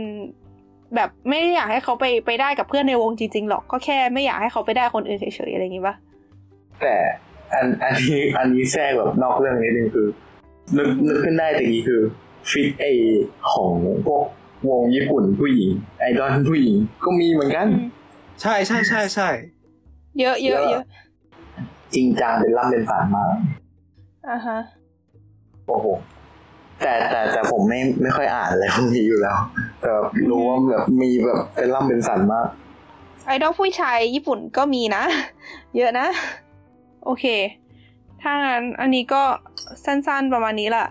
แบบไม่ได้อยากให้เขาไปไปได้กับเพื่อนในวงจริง ๆ หรอกก็แค่ไม่อยากให้เขาไปได้คนอื่นเฉยๆอะไรอย่างงี้ปะแต่อันอันนี้อันนี้แทรกแบบนอกเรื่องนิดนึงคือนึกนึกขึ้นได้แต่กี้คือ ฟิตไอของพวกวงญี่ปุ่นผู้หญิง ไอดอลผู้หญิงก็มีเหมือนกันอืมใช่ใช่ใช่ใช่เยอะเยอะเยอะจริงจังเป็นล่ำเป็นฝันมากอ่าฮะโอ้โหแต่แต่แต่ผมไม่ไม่ค่อยอ่านอะไรพวกนี้อยู่แล้ว แต่แบบรู้ว่าแบบมีแบบเป็นล่ำเป็นสันมาก ไอดอลผู้ชายญี่ปุ่นก็มีนะ เยอะนะ โอเค ถ้างั้นอันนี้ก็สั้นๆประมาณนี้แหละ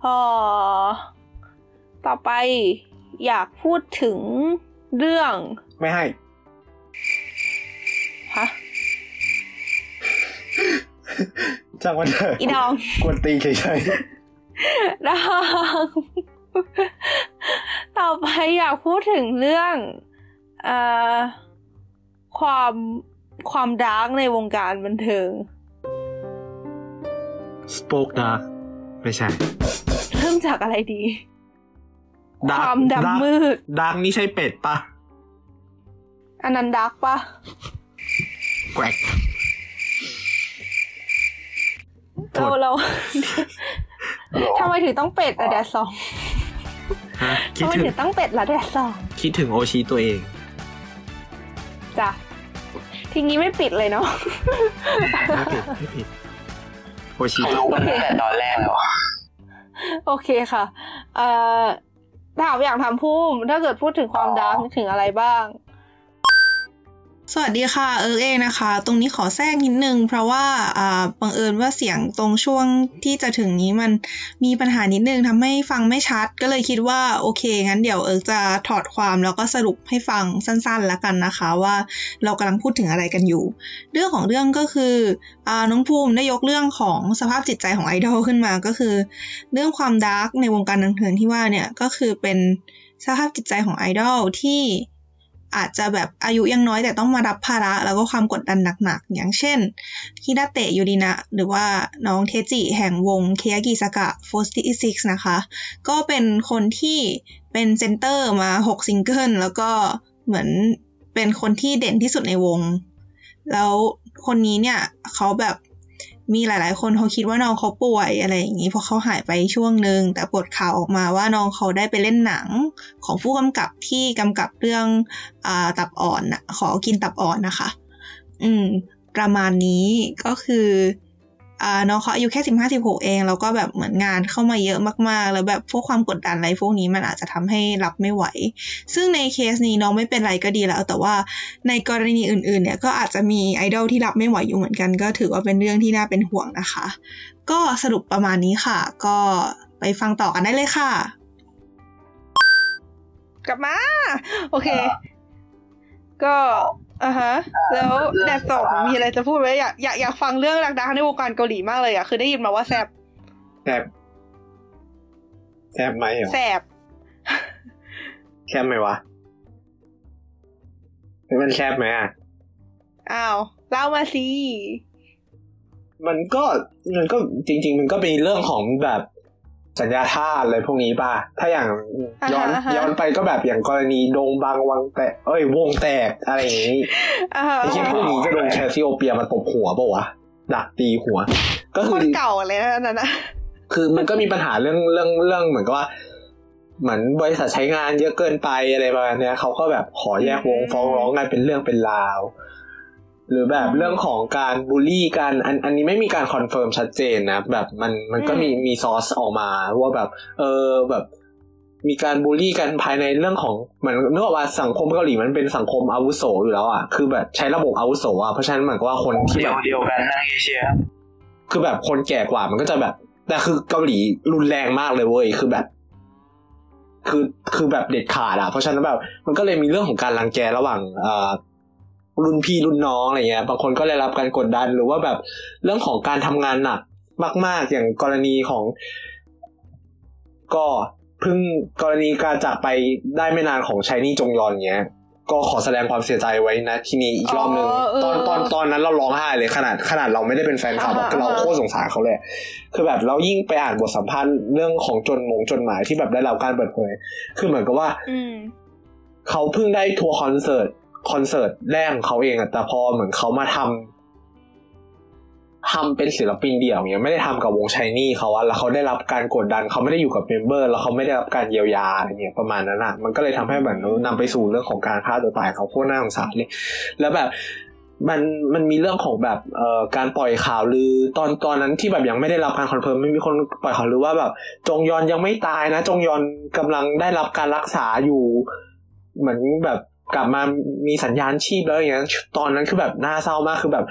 พอต่อไปอยากพูดถึงเรื่อง ไม่ให้ฮะจากวันเถอะอีดองกวนตีนเฉยดองต่อไปอยากพูดถึงเรื่องเอ่อความความดาร์กในวงการบันเทิงๆสปอกดาร์ไม่ใช่เริ่มจากอะไรดีค Dark วามดำมืดดาร์กนี่ใช่เป็ดปะอันนั้นดาร์กปะแกวกทเราษเราทำไมถึงต้องเป็ดอะแดดสองฮะคิดทำไมถึงถึงต้องเป็ดละแดดสองคิดถึงโอชิตัวเองจ้ะทีนี้ไม่ปิดเลยเนาะไม่ผิดไม่ผิดโอชิเขารู้กันตั้งแต่ตอนแรกแล้วอะ โอเคค่ะเอ่อถามอย่างทำพุ่มถ้าเกิดพูดถึงความ dark นึกถึงอะไรบ้าง สวัสดีค่ะ เอิร์กเองนะคะ ตรงนี้ขอแทรกนิดนึง เพราะว่าบังเอิญว่าเสียงตรงช่วงที่จะถึงนี้มันมีปัญหานิดนึงทำให้ฟังไม่ชัด ก็เลยคิดว่าโอเค งั้นเดี๋ยวเอิร์กจะถอดความแล้วก็สรุปให้ฟังสั้นๆแล้วกันนะคะ ว่าเรากำลังพูดถึงอะไรกันอยู่ เรื่องของเรื่องก็คืออน้องภูมิได้ยกเรื่องของสภาพจิตใจของไอดอลขึ้นมาก็คือ เรื่องความ dark ในวงการบันเทิงที่ว่าเนี่ยก็คือเป็นสภาพจิตใจของไอดอลที่ อาจจะแบบอายุยังน้อยแต่ต้องมารับภาระแล้วก็ความกดดันหนักๆ อย่างเช่นฮิราเตะยูรินะ หรือว่าน้องเทจิแห่งวงเคยากิซากะ46นะคะ ก็เป็นคนที่เป็น center มา 6 ซิงเกิลแล้วก็เหมือนเป็นคนที่เด่นที่สุดในวง แล้วคนนี้เนี่ยเขาแบบ มีหลาย ๆ คนเขาคิดว่าน้องเขาป่วยอะไรอย่างนี้เพราะเขาหายไปช่วงหนึ่งแต่ปรากฏข่าวออกมาว่าน้องเขาได้ไปเล่นหนังของผู้กำกับที่กำกับเรื่องอตับอ่อนนะขอกินตับอ่อนนะคะ อืม ประมาณนี้ก็คือ น้องเขาอายุแค่สิบห้าสิบหกเอง แล้วก็แบบเหมือนงานเข้ามาเยอะมากๆ แล้วแบบพวกความกดดันอะไรพวกนี้มันอาจจะทำให้รับไม่ไหว ซึ่งในเคสนี้น้องไม่เป็นไรก็ดีแล้ว แต่ว่าในกรณีอื่น ๆ เนี่ยก็อาจจะมีไอดอลที่รับไม่ไหวอยู่เหมือนกัน ก็ถือว่าเป็นเรื่องที่น่าเป็นห่วงนะคะ ก็สรุปประมาณนี้ค่ะ ก็ไปฟังต่อกันได้เลยค่ะ กลับมา โอเค ก็ อ่าฮะ แล้วแดดสองมีอะไรจะพูดไหมอยากอยากอยากฟังเรื่องดังๆในวงการเกาหลีมากเลยอะคือได้ยินมาว่าแซบแซบแซบไหมเหรอแซบแซบไหมวะเฮ้ยมันแซบไหมอะอ้าวเล่ามาสิมันก็มันก็จริง ๆ มันก็เป็นเรื่องของแบบ สัญญาธาตุอะไรพวกนี้ป่ะ ถ้าอย่างย้อนย้อนไปก็แบบอย่างกรณีดงบางวังแตกเอ้ยวงแตกอะไรอย่างนี้อ่าฮะไอ้ที่พวกนี้จะโดนแคสซิโอเปียมาตบหัวป่าวะดักตีหัว ก็คคืนอเก่าเลยนะนั่นนะคือมันก็มีปัญหาเรื่องเรื่องเรื่องเหมือนกับว่า เหมือนบริษัทใช้งานเยอะเกินไปอะไรประมาณเนี้ยเขาก็แบบขอแยกวงฟ้องร้องกันเป็นเรื่องเป็นราว หรือแบบเรื่องของการบูลลี่กันอันอันนี้ไม่มีการคอนเฟิร์มชัดเจนนะแบบมันมันก็มีมีซอสออกมาว่าแบบ เออแบบมีการบูลลี่กันภายในเรื่องของเหมือนนึกออกว่าสังคมเกาหลีมันเป็นสังคมอาวุโสอยู่แล้วอะคือแบบใช้ระบบอาวุโสอะเพราะฉะนั้นเหมือนกับว่าคนที่เดีแบยวบเดียวกันนั่งเอเชียคือแบบคนแก่กว่ามันก็จะแบบ แต่คือเกาหลีรุนแรงมากเลยเว้ยคือแบบ คือคือแบบเด็ดขาดอะเพราะฉะนั้นแบบมันก็เลยมีเรื่องของการรังแกระหว่างเอ่อ รุ่นพี่รุ่นน้องอะไรเงี้ย บางคนก็ได้รับการกดดันหรือว่าแบบเรื่องของการทำงานหนักมาก ๆ อย่างกรณีของ ก็เพิ่งกรณีการจากไปได้ไม่นานของชายนี่จงยอนเงี้ย ก็ขอแสดงความเสียใจไว้นะที่นี้อีกรอบนึงอ๋อเออตอนตอนตอนนั้นเราร้องไห้เลยขนาดขนาดเราไม่ได้เป็นแฟนคลับอะอ่าฮะคือเราโคตรสงสารเขาเลย คือแบบเรายิ่งไปอ่านบทสัมภาษณ์เรื่องของจงฮยอนจดหมายที่แบบได้รับการเปิดเผยคือเหมือนกับว่าอืมเขาเพิ่งได้ทัวร์คอนเสิร์ต คอนเสิร์ตแรกของเขาเองอะแต่พอเหมือนเขามาทำทำเป็นศิลปินเดี่ยวเนี่ยไม่ได้ทำกับวง SHINee เขาอะแล้วเขาได้รับการกดดันเขาไม่ได้อยู่กับ member แล้วเขาไม่ได้รับการเยียวยาอะไรเงี้ยประมาณนั้นอะมันก็เลยทำให้เหมือนนำไปสู่เรื่องของการฆ่าตัวตายเขาโคตรน่าสงสารเลยแล้วแบบมันมันมีเรื่องของแบบเอ่อการปล่อยข่าวลือตอนตอนนั้นที่แบบยังไม่ได้รับการ confirm ไม่มีคนปล่อยข่าวลือว่าแบบ จงฮยอนยังไม่ตายนะ จงฮยอนกำลังได้รับการรักษาอยู่ เหมือนแบบ กลับมามีสัญญาณชีพแล้วอย่างเงี้ยตอนนั้นคือแบบน่าเศร้ามากคือแบบ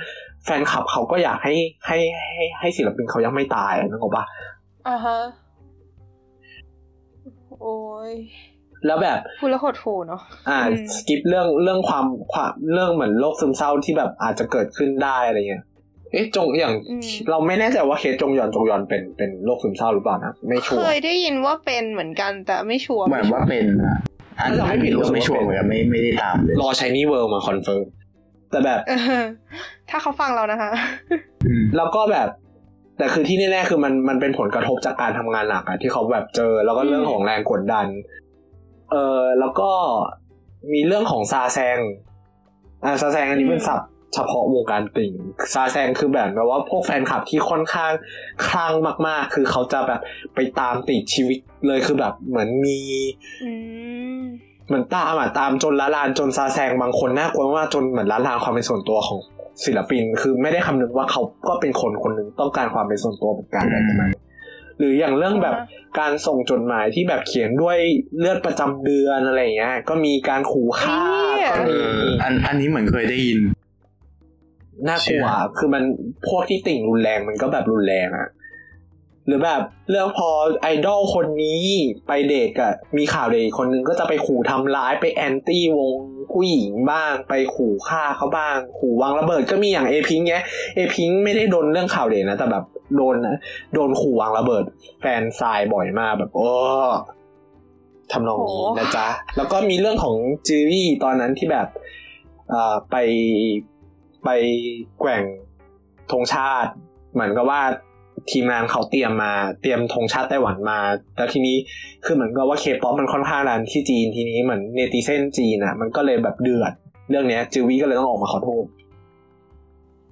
แฟนคลับเขาก็อยากให้ให้ให้ให้ศิลปินเขายังไม่ตายอะนึกออกปะอ่าฮะโอ้ยแล้วแบบพูดแล้วหดหูเนาะอ่าอืมสกิปเรื่องเรื่องความความเรื่องเหมือนโรคซึมเศร้าที่แบบอาจจะเกิดขึ้นได้อะไรเงี้ยเอ๊ะจงอย่างอืมเราไม่แน่ใจว่าเคสจงยอนจงยอนเป็นเป็นโรคซึมเศร้าหรือเปล่านะไม่ชัเควร์ยได้ยินว่าเป็นเหมือนกันแต่ไม่ชัวร์เหมือนว่าเป็น อะอันเราไม่อันผิดนี้รู้สึก็กว่าไม่ชัวร์เป็นเหมือนกันไม่ไม่ได้ตามเลยรอชายนี่เวิร์มาคอนเฟิร์มแต่แบบเออถ้าเขาฟังเรานะคะอืมแล้วก็แบบ แต่คือที่แน่ๆคือมันมันเป็นผลกระทบจากการทำงานหนักอะที่เขาแบบเจอ แล้วก็เรื่องของแรงกดดัน เออแล้วก็มีเรื่องของซาแซงอ่าซาแซงอันนี้เป็นศัพท์ เฉพาะวงการติ่งซาแซงคือแบบแบบว่าพวกแฟนคลับที่ค่อนข้างคลั่งมาก ๆ คือเขาจะแบบไปตามติดชีวิตเลยคือแบบเหมือนมีอืมเหมือนตามอะตามจนละลานจนซาแซงบางคนน่ากลัวมากจนเหมือนละลานความเป็นส่วนตัวของศิลปิน คือไม่ได้คำนึงว่าเขาก็เป็นคนคนหนึ่งต้องการความเป็นส่วนตัวเหมือนกันอะไรประมาณนี้หรืออย่างเรื่องแบบอ่าการส่งจดหมายที่แบบเขียนด้วยเลือดประจำเดือนอะไรอย่างเงี้ย ก็มีการขู่ฆ่าก็เอมีออันอันนี้เหมือนเคยได้ยิน น่ากลัวเชื่อคือมันพวกที่ติ่งรุนแรงมันก็แบบรุนแรงอะหรือแบบเรื่องพอไอดอลคนนี้ไปเดทกับมีข่าวเดทอีกคนนึงก็จะไปขู่ทำร้ายไปแอนตี้วงผู้หญิงบ้าง ไปขู่ฆ่าเขาบ้าง ขู่วางระเบิดก็มีอย่างเอพิงเนี้ยApink ไม่ได้โดนเรื่องข่าวเดทนะ แต่แบบโดนนะโดนขู่วางระเบิด fansign บ่อยมากแบบโอ้ทำนองนี้โอ้นะจ๊ะ แล้วก็มีเรื่องของจื่อวีตอนนั้นที่แบบเอ่อไป ไปแกว่งธงชาติ เหมือนกับว่าทีมงานเขาเตรียมมาเตรียมธงชาติไต้หวันมา แล้วทีนี้คือเหมือนกับว่าเคป๊อปมันค่อนข้างดังที่จีนทีนี้เหมือน netizen จีนอะ มันก็เลยแบบเดือด เรื่องเนี้ยจิวี่ก็เลยต้องออกมาขอโทษ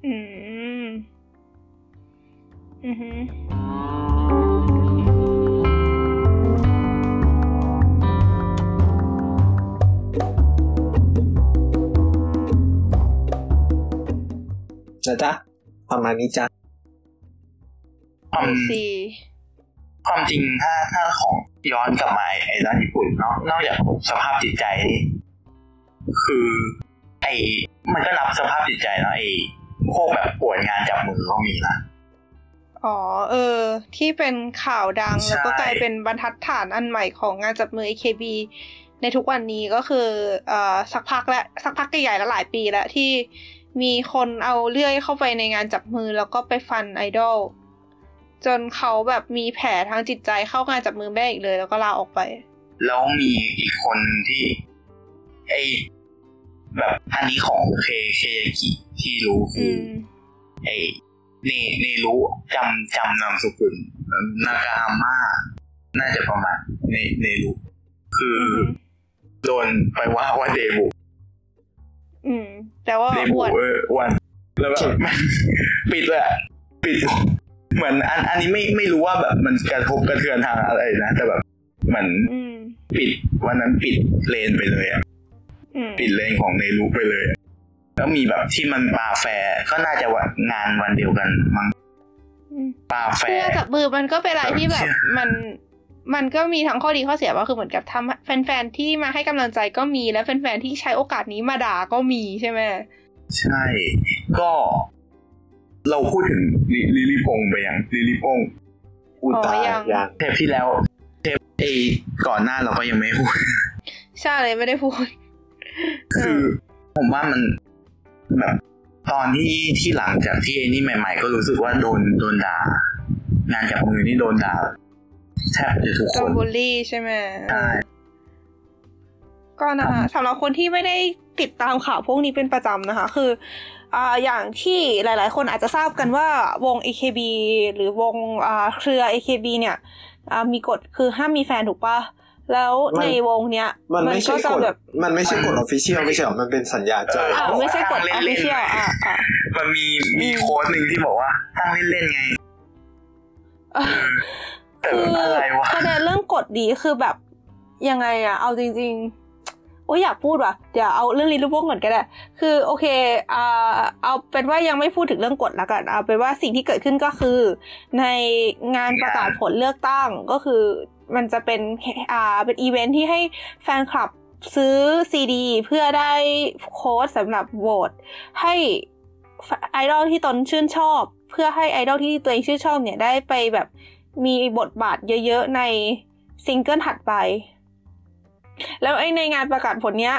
อืมอือฮึ นะจ๊ะประมาณนี้จ้ะความสี่ความจริงถ้าถ้าของย้อนกลับมาไอ้ด้านญี่ปุ่นเนาะนอกจากสภาพจิตใจนี่คือ ไอ้มันก็นับสภาพจิตใจเนาะไอ้พวกแบบปวดงานจับมือก็มีนะอ๋อเออ ที่เป็นข่าวดังใช่แล้วก็กลายเป็นบรรทัดฐานอันใหม่ของงานจับมือ AKB ในทุกวันนี้ก็คือเอ่อสักพักและสักพักใหญ่ๆแล้วหลายปีแล้วที่ มีคนเอาเลื่อยเข้าไปในงานจับมือแล้วก็ไปฟันไอดอลจนเขาแบบมีแผลทางจิตใจเข้างานจับมือไม่ได้อีกเลย แล้วก็ลาออกไป แล้วมีอีกคนที่ไอ้แบบอันนี้ของเคเคยากิที่รู้คือือมไอ้เนเนรู้จำจำนามสกุลนากาฮาม่าน่าจะประมาณเนเนรู้คืออือมโดนไปว่าว่าเดบุอืม แต่ว่าเดอ้บุวนเอออ้วันแล้วแบบปิดเลยอะปิด เหมือนอันอันนี้ไม่ไม่รู้ว่าแบบมันกระทบกระเทือนทางอะไรนะแต่แบบเหมือนอืมปิดวันนั้นปิดเลนไปเลยอะอืมปิดเลนของเนรู้ไปเลยอะแล้วมีแบบที่มันปาแฟร์ก็น่าจะวันงานวันเดียวกันมั้งอืมปาแฟเพื่อร์จับมือมันก็เป็นอะไรที่แบบเชื่อมัน มันก็มีทั้งข้อดีข้อเสียว่าคือเหมือนกับทำแฟนๆที่มาให้กำลังใจก็มีและแฟนๆที่ใช้โอกาสนี้มาด่าก็มีใช่ไหมใช่ ก็เราพูดถึงลิลิลิพงษ์ไปยังลิลิพงษ์อุยตายอ๋อยังยังเทปที่แล้วเทปเอก่อนหน้าเราก็ยังไม่พูดใช่เลยไม่ได้พูด คือผมว่ามันแบบตอนที่ที่หลังจากที่ไอ้นี่ใหม่ ๆ ก็รู้สึกว่าโดนโดนด่างานจับมือนี่โดนด่า แทบจะทุกโดคนนบูลลี่ใช่ไหมใช่ก็นะคะสำหรับคนที่ไม่ได้ติดตามข่าวพวกนี้เป็นประจำนะคะ คืออ่าอย่างที่หลาย ๆ คนอาจจะทราบกันว่าวง AKB หรือวงอ่าเครือ AKB เนี่ยอ่ามีกฎคือห้ามมีแฟนถูกปะแล้วในวงเนี้ย มันไม่ใช่ก็จะกฎแบบมันไม่ใช่กฎออฟฟิเชียลไม่ใช่หรอมันเป็นสัญญาใจอ่าไม่ใช่กฎเล่อนอฟๆฟิเชียลอ่าอ่ามันมีมีโค้ดหนึ่งที่บอกว่าตั้งเล่นๆไงแต่ คืออะไรวะประเด็นเรื่องกฎดีคือแบบยังไงอะเอาจริง ๆ โอ้ยอยากพูดว่ะเดี๋ยวเอาเรื่องลิ้นลูกโป่งก่อนก็ได้ คือโอเคอ่าเอาเป็นว่ายังไม่พูดถึงเรื่องกฎแล้วกัน เอาเป็นว่าสิ่งที่เกิดขึ้นก็คือ ในงานประกาศผลเลือกตั้งก็คือมันจะเป็นอ่าเป็นอีเวนท์ที่ให้แฟนคลับซื้อซีดี เพื่อได้โค้ดสำหรับโหวตให้ไอดอลที่ตนชื่นชอบ เพื่อให้ไอดอลที่ตัวเองชื่นชอบเนี่ยได้ไปแบบ มีบทบาทเยอะๆในซิงเกิลถัดไป แล้วไอในงานประกาศผลเนี้ย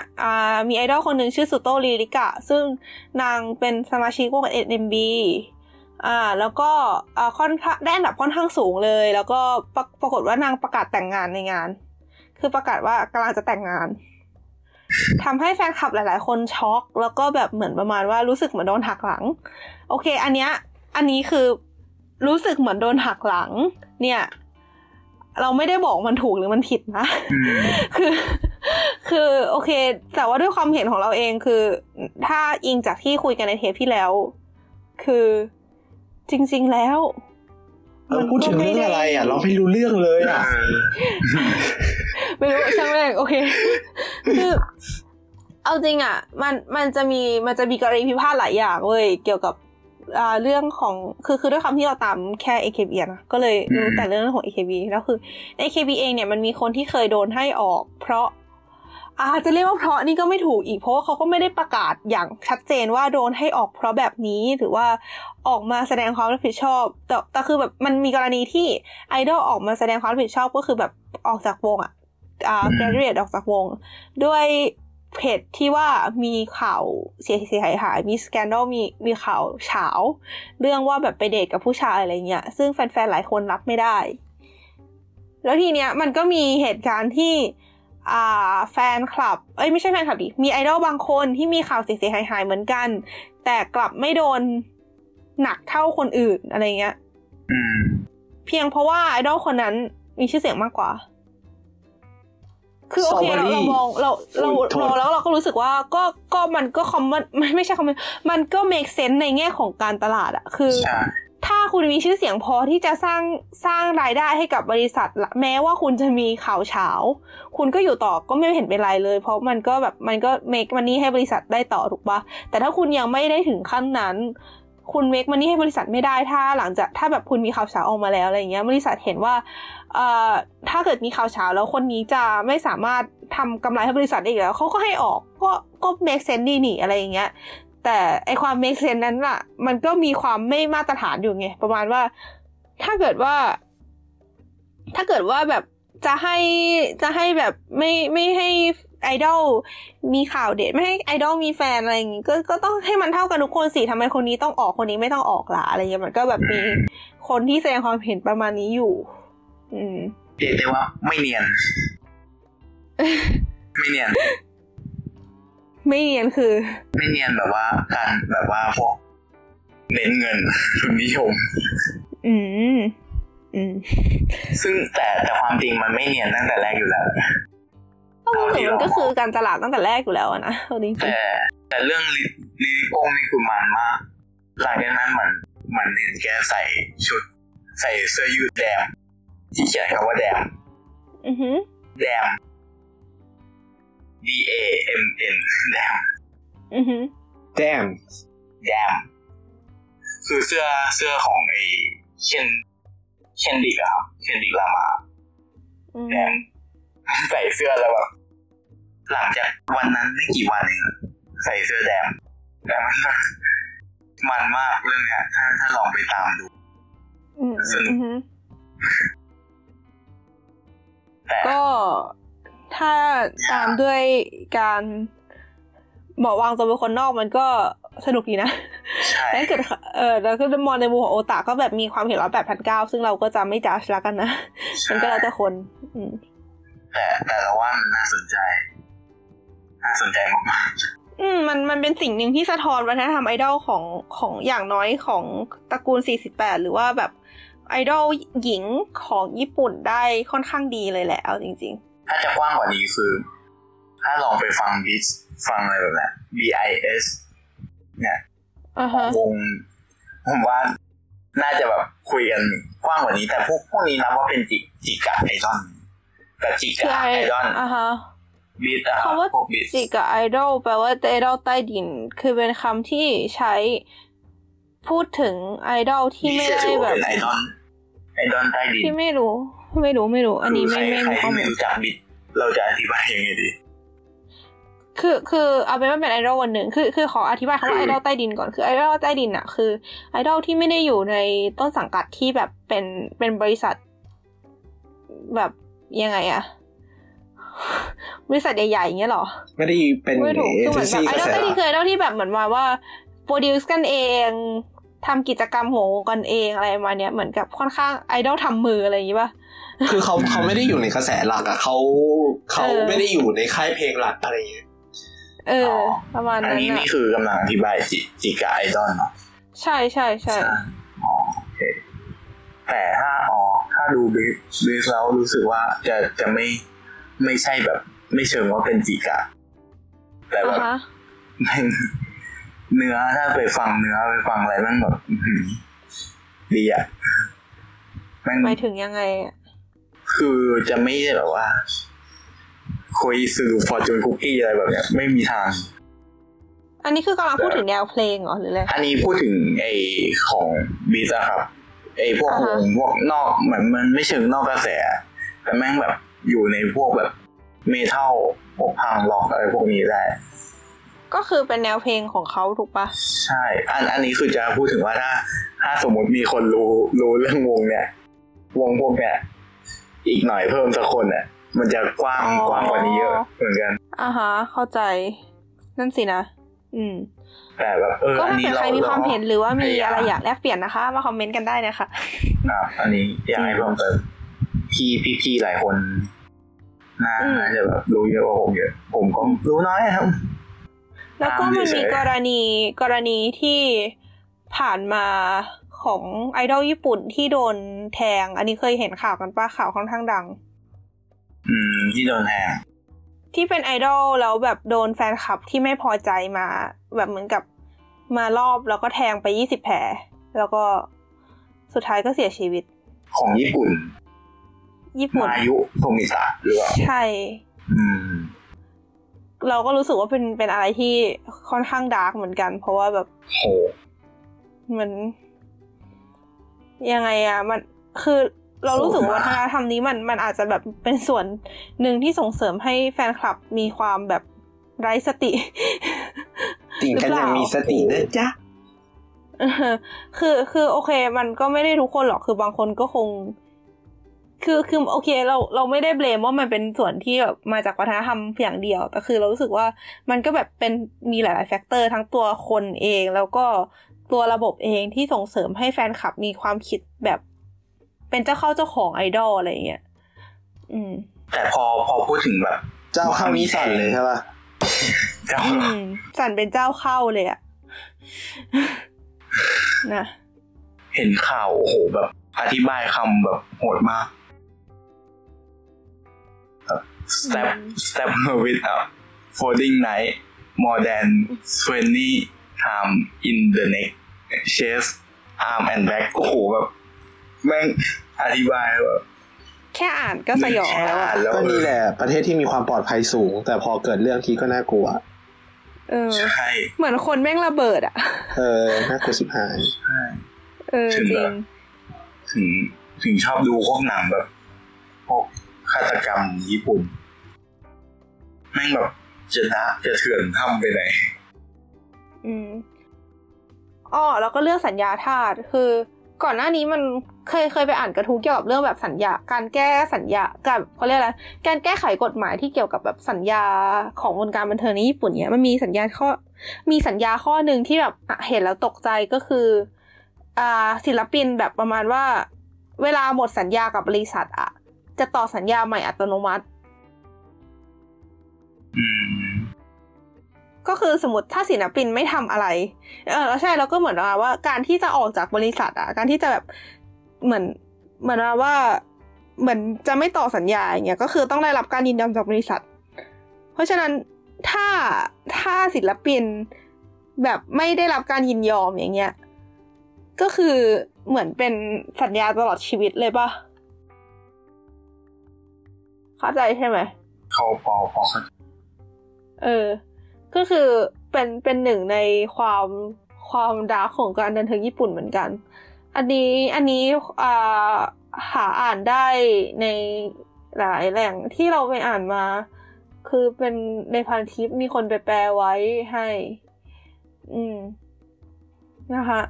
มีไอดอลคนหนึ่งชื่อสุโตริริกะ ซึ่งนางเป็นสมาชิกวง NMB อ่าแล้วก็ค่อนได้อันดับค่อนข้างสูงเลย แล้วก็ปรปรากฏว่านางประกาศแต่งงานในงาน คือประกาศว่ากำลังจะแต่งงานทำให้แฟนคลับหลาย ๆ คนช็อก แล้วก็แบบเหมือนประมาณว่ารู้สึกเหมือนโดนหักหลัง โอเค อันเนี้ยอันนี้คือ รู้สึกเหมือนโดนหักหลัง เนี่ย เราไม่ได้บอกมันถูกหรือมันผิดนะอืมคือ คือโอเค แต่ว่าด้วยความเห็นของเราเองคือ ถ้าอิงจากที่คุยกันในเทปที่แล้ว คือจริง ๆแล้วเออพูดถึงเรื่องอะไร อะ เราไม่รู้เรื่องเลยอะไม่รู้ช่างแม่งโอเค คือ เอาจริงอะ มันมันจะมีมันจะมีกรณีพิพาทหลายอย่างเว้ยเกี่ยวกับอ่า เรื่องของคือคือด้วยความที่เราตามแค่ AKB อะนะก็เลยรู้แต่เรื่องของ AKB แล้วคือ AKB เองเนี่ยมันมีคนที่เคยโดนให้ออก เพราะอาจจะเรียกว่าเพราะนี่ก็ไม่ถูกอีกเพราะว่าเขาก็ไม่ได้ประกาศอย่างชัดเจนว่าโดนให้ออกเพราะแบบนี้หรือว่าออกมาแสดงความรับผิดชอบ แต่แต่คือแบบมันมีกรณีที่ไอดอลออกมาแสดงความรับผิดชอบก็คือแบบออกจากวงอะอ่า graduate ออกจากวง ด้วย เพจที่ว่ามีข่าวเสียเสียหายหายมีสแกนดลมีมีข่าวเฉาเรื่องว่าแบบไปเดทกับผู้ชายอะไรเงี้ย ซึ่งแฟนๆ หลายคนรับไม่ได้ แล้วทีเนี้ยมันก็มีเหตุการณ์ที่อ่าแฟนคลับ เอ้ยไม่ใช่แฟนคลับดิ มีไอดอลบางคนที่มีข่าวเสียหายหายๆเหมือนกัน แต่กลับไม่โดนหนักเท่าคนอื่นอะไรเงี้ยอืมเพียงเพราะว่าไอดอลคนนั้นมีชื่อเสียงมากกว่า คือโอเคเรา Sorry เรามองเราเราโอ้ยโทษมองแล้วเราก็รู้สึกว่าก็ก็มันก็คอมมันไม่ไม่ใช่คอมมันมันก็ make sense ในแง่ของการตลาดอะคือใช่ถ้าคุณมีชื่อเสียงพอที่จะสร้างสร้างรายได้ให้กับบริษัทละแม้ว่าคุณจะมีข่าวเฉาคุณก็อยู่ต่อก็ไม่เห็นเป็นไรเลย เพราะมันก็แบบมันก็ make money ให้บริษัทได้ต่อถูกปะแต่ถ้าคุณยังไม่ได้ถึงขั้นนั้นคุณ make money ให้บริษัทไม่ได้ถ้าหลังจากถ้าแบบคุณมีข่าวเฉาออกมาแล้วอะไรอย่างเงี้ยบริษัทเห็นว่าเอ่อ ถ้าเกิดมีข่าวเฉาแล้วคนนี้จะไม่สามารถทำกำไรให้บริษัทได้อีกแล้วเขาก็ให้ออกก็ก็ make sense ดีนี่อะไรอย่างเงี้ย แต่ไอความ make sense นั้นอะมันก็มีความไม่มาตรฐานอยู่ไง ประมาณว่า ถ้าเกิดว่า ถ้าเกิดว่าแบบจะให้จะให้แบบไม่ไม่ให้ไอดอลมีข่าวเด็ดไม่ให้ไอดอลมีแฟนอะไรอย่างงี้ก็ก็ต้องให้มันเท่ากันทุกคนสิทำไมคนนี้ต้องออกคนนี้ไม่ต้องออกล่ะอะไรเงี้ยมันก็แบบมีคนที่แสดงความเห็นประมาณนี้อยู่ เรียกได้ว่าไม่เนียน ไม่เนียน ไม่เรียนคือ ไม่เนียนแบบว่าการแบบว่าพวกเน้นเงินทุนนิยม อืม อืม ซึ่งแต่แต่ความจริงมันไม่เนียนตั้งแต่แรกอยู่แล้วก็พูดถึงมันก็คือการตลาดตั้งแต่แรกอยู่แล้วอะนะเอาจริงแต่ แต่เรื่องลิลิลิโป้งนี่คือมันมากหลังจากนั้นมันมันเห็นแกใส่ชุด ใส่เสื้อยืดแดง ที่เขียนคำว่าแดงๆอือหือแดง D A M N แดงอือหือแจมแดงคือเสื้อเสื้อของไอ้เคนเคนดิกอะครับเคนดิกลามาอืมแดงใส่เสื้อแล้วแบบหลังจากวันนั้นไม่กี่วันเองอะใส่เสื้อแดงแต่มันก็มันมากเรื่องเนี้ยถ้าถ้าลองไปตามดูอืมสนุกอือหือแต่ ก็ถ้าตามด้วยการบอกวางตัวเป็นคนนอกมันก็สนุกดีนะใช่แต่ถ้าเกิดเออแล้วก็มองในมุมของโอตาก็แบบมีความเห็นร้อยแปดพันเก้าซึ่งเราก็จะไม่จัดละกันนะมันก็แล้วแต่คนอืมแต่แต่เราว่ามันน่าสนใจ น่าสนใจมากอืมมันมันเป็นสิ่งหนึ่งที่สะท้อนวัฒนธรรมไอดอลของของอย่างน้อยของตระกูล 48 หรือว่าแบบ ไอดอลหญิงของญี่ปุ่นได้ค่อนข้างดีเลยแหละเอาจริง ๆ ถ้าจะกว้างกว่านี้คือ ถ้าลองไปฟังบิสฟังอะไรแบบเนี้ย B I S เนี่ยๆอ่าของฮะวงผมว่าน่าจะแบบคุยกันกว้างกว่านี้ แต่พวกพวกนี้นับว่าเป็นจิจิกะไอดอลแต่จิคือกะไอไอดอลอ่าฮะบิสอะครับคำว่าพวกบิสจิกับไอดอลแปลว่าไอดอลใต้ดิน คือเป็นคำที่ใช้พูดถึงไอดอลที่ไม่จะได้ถือแบว่าบเป็น ไอดอลไอดอลใต้ดินที่ไม่รู้ ไม่รู้ไม่รู้ อันนี้ไม่คือไม่ใครมีใครข้อที่มูไม่ลรู้จักบิสเราจะอธิบายยังไงดี คือคือเอาเป็นว่าเป็นไอดอลวันหนึ่งคือคือขออธิบายคำว่าไอดอลใต้ดินก่อนคือไอดอลใต้ดินอะคือไอดอลที่ไม่ได้อยู่ในต้นสังกัดที่แบบเป็นเป็นบริษัท แบบยังไงอะบริษัทใหญ่ๆอย่างเงี้ยเหรอ ไม่ได้เป็นไม่ถูกเอคือเหเจมือนนแบบซี่ไอกดอลระแสใต้ดินคือไอดอลที่แบบเหมือนมาว่า produce กันเอง ทำกิจกรรมของวงกันเองอะไรประมาณเนี้ยเหมือนกับค่อนข้างไอดอลทำมืออะไรอย่างงี้ป่ะคือเขาเขาไม่ได้อยู่ในกระแสหลักอะเขาเขาเออไม่ได้อยู่ในค่ายเพลงหลักอะไรอย่างเงี้ยเอออประมาณอันนั้นนี้อะนี่คือกำลังอธิบายจิจิกะไอดอลเนาะใช่ใช่ใช่อ๋อโอเคแต่ถ้าอ๋อถ้าดูบิสบิสแล้วรู้สึกว่าจะจะไม่ไม่ใช่แบบ ไม่เชิงว่าเป็นจิกะแต่แบอ่าบฮะแม่ง เนื้อถ้าไปฟังเนื้อไปฟังอะไรแม่งแบบอื้อหือดีอะแม่งหมายถึงยังไงอะคือจะไม่ได้แบบว่าคุยสื่อฟอร์จูนคุกกี้อะไรแบบเนี้ยไม่มีทาง อันนี้คือกำลังพูดถึงแนวเพลงเหรอหรืออะไรอันนี้พูดถึงไอของบีซอะครับไอพวกอ่าฮะวงพวกนอกเหมือนมันไม่เชิงนอกกระแส แต่แม่งแบบอยู่ในพวกแบบเมทัลพวกพังล็อกอะไรพวกนี้ได้ ก็คือเป็นแนวเพลงของเขาถูกปะใช่ อันอันนี้คือจะพูดถึงว่าถ้า ถ้าสมมติมีคนรู้รู้เรื่องวงเนี่ย วงพวกเนี่ย อีกหน่อยเพิ่มสักคนเนี่ยมันจะกว้างกว้างกว่านี้เยอะเหมือนกันอ่าฮะ เข้าใจ นั่นสินะ อืมแต่แบบเออก็อันถ้านี้เป็นเราใครมีความเห็นหรือว่ามีพยยอะไรอยากแลกเปลี่ยนนะคะ มาคอมเมนต์กันได้นะคะอะอันนี้อยากให้เพิ่มเติมพี่พี่พี่หลายคนน่าอืมจะแบบรู้เยอะกว่าผมเยอะ ผมก็รู้น้อยครับ แล้วก็มันมีตามเฉยๆกรณีกรณีที่ผ่านมาของไอดอลญี่ปุ่นที่โดนแทง อันนี้เคยเห็นข่าวกันปะข่าวค่อนข้างดัง อืม ที่โดนแทง ที่เป็นไอดอลแล้วแบบโดนแฟนคลับที่ไม่พอใจมา แบบเหมือนกับมารอบแล้วก็แทงไปยี่สิบแผลแล้วก็สุดท้ายก็เสียชีวิต ของญี่ปุ่น ญี่ปุ่นมายุโทมิตะหรือเปล่าใช่ อืม เราก็รู้สึกว่าเป็นเป็นอะไรที่ค่อนข้างดาร์กเหมือนกัน เพราะว่าแบบโหเหมือนยังไงอะมันคือเรารู้สึกว่าวัฒนธรรมนี้มันมันอาจจะแบบเป็นส่วนหนึ่งที่ส่งเสริมให้แฟนคลับมีความแบบไร้สติติ่งกันยังมีสตินะจ๊ะเออคือคือโอเค มันก็ไม่ได้ทุกคนหรอกคือบางคนก็คง คือคือโอเคเราเราไม่ได้ blame ว่ามันเป็นส่วนที่แบบมาจากวัฒนธรรมอย่างเดียวแต่คือเรารู้สึกว่ามันก็แบบเป็นมีหลายๆ factor ทั้งตัวคนเอง แล้วก็ตัวระบบเองที่ส่งเสริมให้แฟนคลับมีความคิดแบบเป็นเจ้าเข้าเจ้าของไอดอลอะไรอย่างเงี้ยอืม แต่พอพอพูดถึงแบบ เจ้าเข้านี่สั่นเลยใช่ป่ะเจ้าอืมสั่นเป็นเจ้าเข้าเลยอะนะเห็นข่าวโอ้โหแบบ อธิบายคำแบบโหดมาก step step her with a folding knife more than 20 time in the neck chest arm and back โอ้โหแบบแม่งอธิบายแบบแค่อ่านก็สยองแค่แล้วอ่าอะนแล้วก็นี่แหละ ประเทศที่มีความปลอดภัยสูง แต่พอเกิดเรื่องทีก็น่ากลัวเออใช่เหมือนคนแม่งระเบิดอะเออ น่ากลัวสิบหายใช่เออจริงถึงถึงชอบดูพวกหนังแบบพวก ฆาตกรรมญี่ปุ่น แม่งแบบจะนะจะเถื่อนทำไปไหน อืมอ๋อแล้วก็เรื่องสัญญาทาสคือ ก่อนหน้านี้มันเคยเคยไปอ่านกระทู้เกี่ยวกับเรื่องแบบสัญญา การแก้สัญญากับเขาเรียกอะไรการแก้ไขกฎหมายที่เกี่ยวกับแบบสัญญาของวงการบันเทิงในญี่ปุ่นเนี้ยมันมีสัญญาข้อ มีสัญญาข้อหนึ่งที่แบบเห็นแล้วตกใจก็คืออ่าศิลปินแบบประมาณว่า เวลาหมดสัญญากับบริษัทอะ จะต่อสัญญาใหม่อัตโนมัติอืมก็คือสมมติถ้าศิลปินไม่ทำอะไร เออแล้วใช่แล้วก็เหมือนว่า การที่จะออกจากบริษัทอะการที่จะแบบเหมือนเหมือนว่าเหมือนจะไม่ต่อสัญญาอย่างเงี้ยก็คือต้องได้รับการยินยอมจากบริษัท เพราะฉะนั้นถ้าถ้าศิลปินแบบไม่ได้รับการยินยอมอย่างเงี้ย ก็คือเหมือนเป็นสัญญาตลอดชีวิตเลยปะ เข้าใจใช่ไหมเขาพอพอเข้าใจเออ ก็คือเป็นเป็นหนึ่งในความความดาร์กของการเดินทางญี่ปุ่นเหมือนกัน อันนี้อันนี้อ่าหาอ่านได้ในหลายแหล่งที่เราไปอ่านมา คือเป็นในพันทิปมีคนไปแปลไว้ให้ อืมนะคะ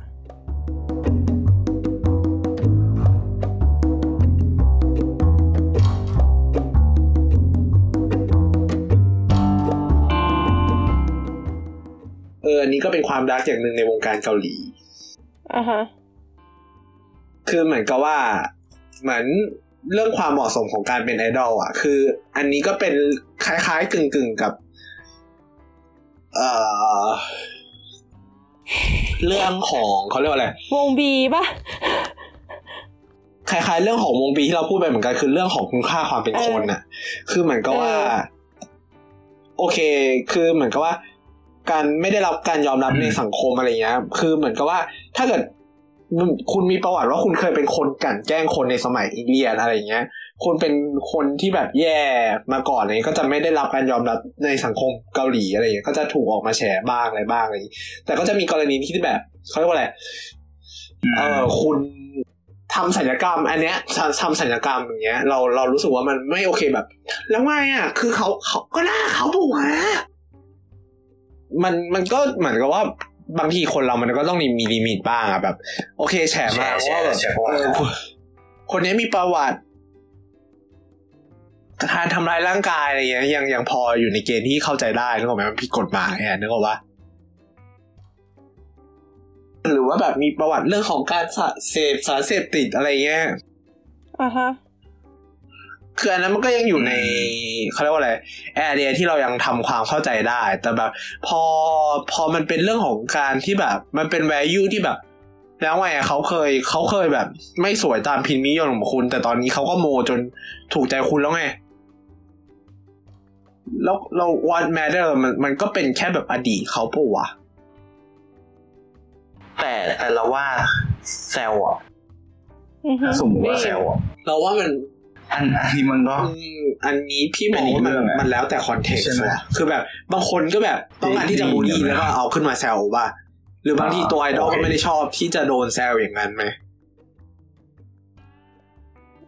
อออันนี้ก็เป็นความดักอย่างหนึ่งในวงการเกาหลีอ่าฮะคือเหมือนกับว่าเหมือนเรื่องความเหมาะสมของการเป็นไอดอลอะ คือ อันนี้ก็เป็นคล้ายๆกึ่งๆกับ เอ่อเรื่องของเขาเรียกว่าอะไรวงบีปะคล้ายๆ เรื่องของวงบีที่เราพูดไปเหมือนกันคือเรื่องของคุณค่าความเป็นคนน่ะ คือเหมือนกับว่าเออโอเค คือเหมือนกับว่า การไม่ได้รับการยอมรับอืมในสังคมอะไรเงี้ยคือเหมือนกับว่าถ้าเกิดคุณมีประวัติว่าคุณเคยเป็นคนกลั่นแกล้งคนในสมัยเรียนอะไรเงี้ย คุณเป็นคนที่แบบแย่มาก่อนอะไรเงี้ยก็จะไม่ได้รับการยอมรับในสังคมเกาหลีอะไรเงี้ย ก็จะถูกออกมาแฉบ้างอะไรบ้างอะไรอย่างงี้แต่ก็จะมีกรณีที่แบบเขาเรียกว่าอะไร เออคุณทำศัลยกรรม อันเนี้ยทำทำศัลยกรรมอย่างเงี้ย เราเรารู้สึกว่ามันไม่โอเคแบบ แล้วไงอะ คือเขาเขาก็หน้าเขาปะวะ มันมันก็เหมือนกับว่าบางทีคนเรามันก็ต้องมีลิมิตบ้างอะแบบ โอเค แฉมาแฉว่าแบบแฉประวัติเออคนคนนี้มีประวัติการทำร้ายร่างกายอะไรเงี้ยยังยังพออยู่ในเกณฑ์ที่เข้าใจได้นึกออกไหมมันผิดกฎหมายอะนึกออกปะหรือว่าแบบมีประวัติเรื่องของการสะเสพสารเสพติดอะไรเงี้ยอ่าฮะ คืออันนั้นมันก็ยังอยู่ในเขาเรียกว่าอะไรแอเรียที่เรายังทำความเข้าใจได้ แต่แบบ พอพอมันเป็นเรื่องของการที่แบบ มันเป็น value ที่แบบ แล้วไงอะเขาเคยเขาเคยแบบ ไม่สวยตามพิมพ์นิยมของคุณ แต่ตอนนี้เขาก็โมจนถูกใจคุณแล้วไงแล้วเรา what matter มันมันก็เป็นแค่แบบอดีตเขาปะวะแต่แต่เราว่าแซวอะอือฮึถ้าสมมติว่าแซวอะเราว่ามัน อันอันนี้มันก็อืมอันนี้พี่มองเป็นอีกว่ามันเรื่องอะมันแล้วแต่ context ใช่ไหมว่ะคือแบบบางคนก็แบบต้องการที่จะบูลลี่จริงๆแล้วก็เอาขึ้นมาแซวว่า หรือบางทีตัวไอดอลโอเคก็ไม่ได้ชอบที่จะโดนแซวอย่างนั้นไหม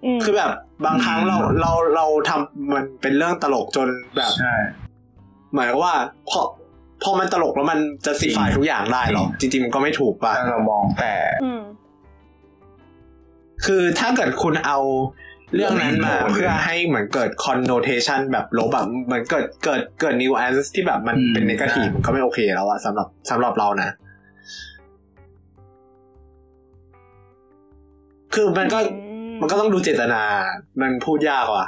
อืมคือแบบบางครั้งเราเราเราทำมันเป็นเรื่องตลกจนแบบใช่หมายความว่าพอพอมันตลกแล้วมันจะซีฟายทุกอย่างได้หรอจริงๆมันก็ไม่ถูกป่ะถ้าเรามองแต่อืมคือถ้าเกิดคุณเอา เรื่องนั้นมาเรื่องนี้เพื่อให้เหมือนเกิด connotation แบบลบแบบเหมือนเกิดเกิดเกิด nuance ที่แบบมันอืมเป็น negative ใช่มันก็ไม่โอเคแล้วอะสำหรับสำหรับเรานะ คือมันก็อืมมันก็ต้องดูเจตนา มันพูดยากว่ะ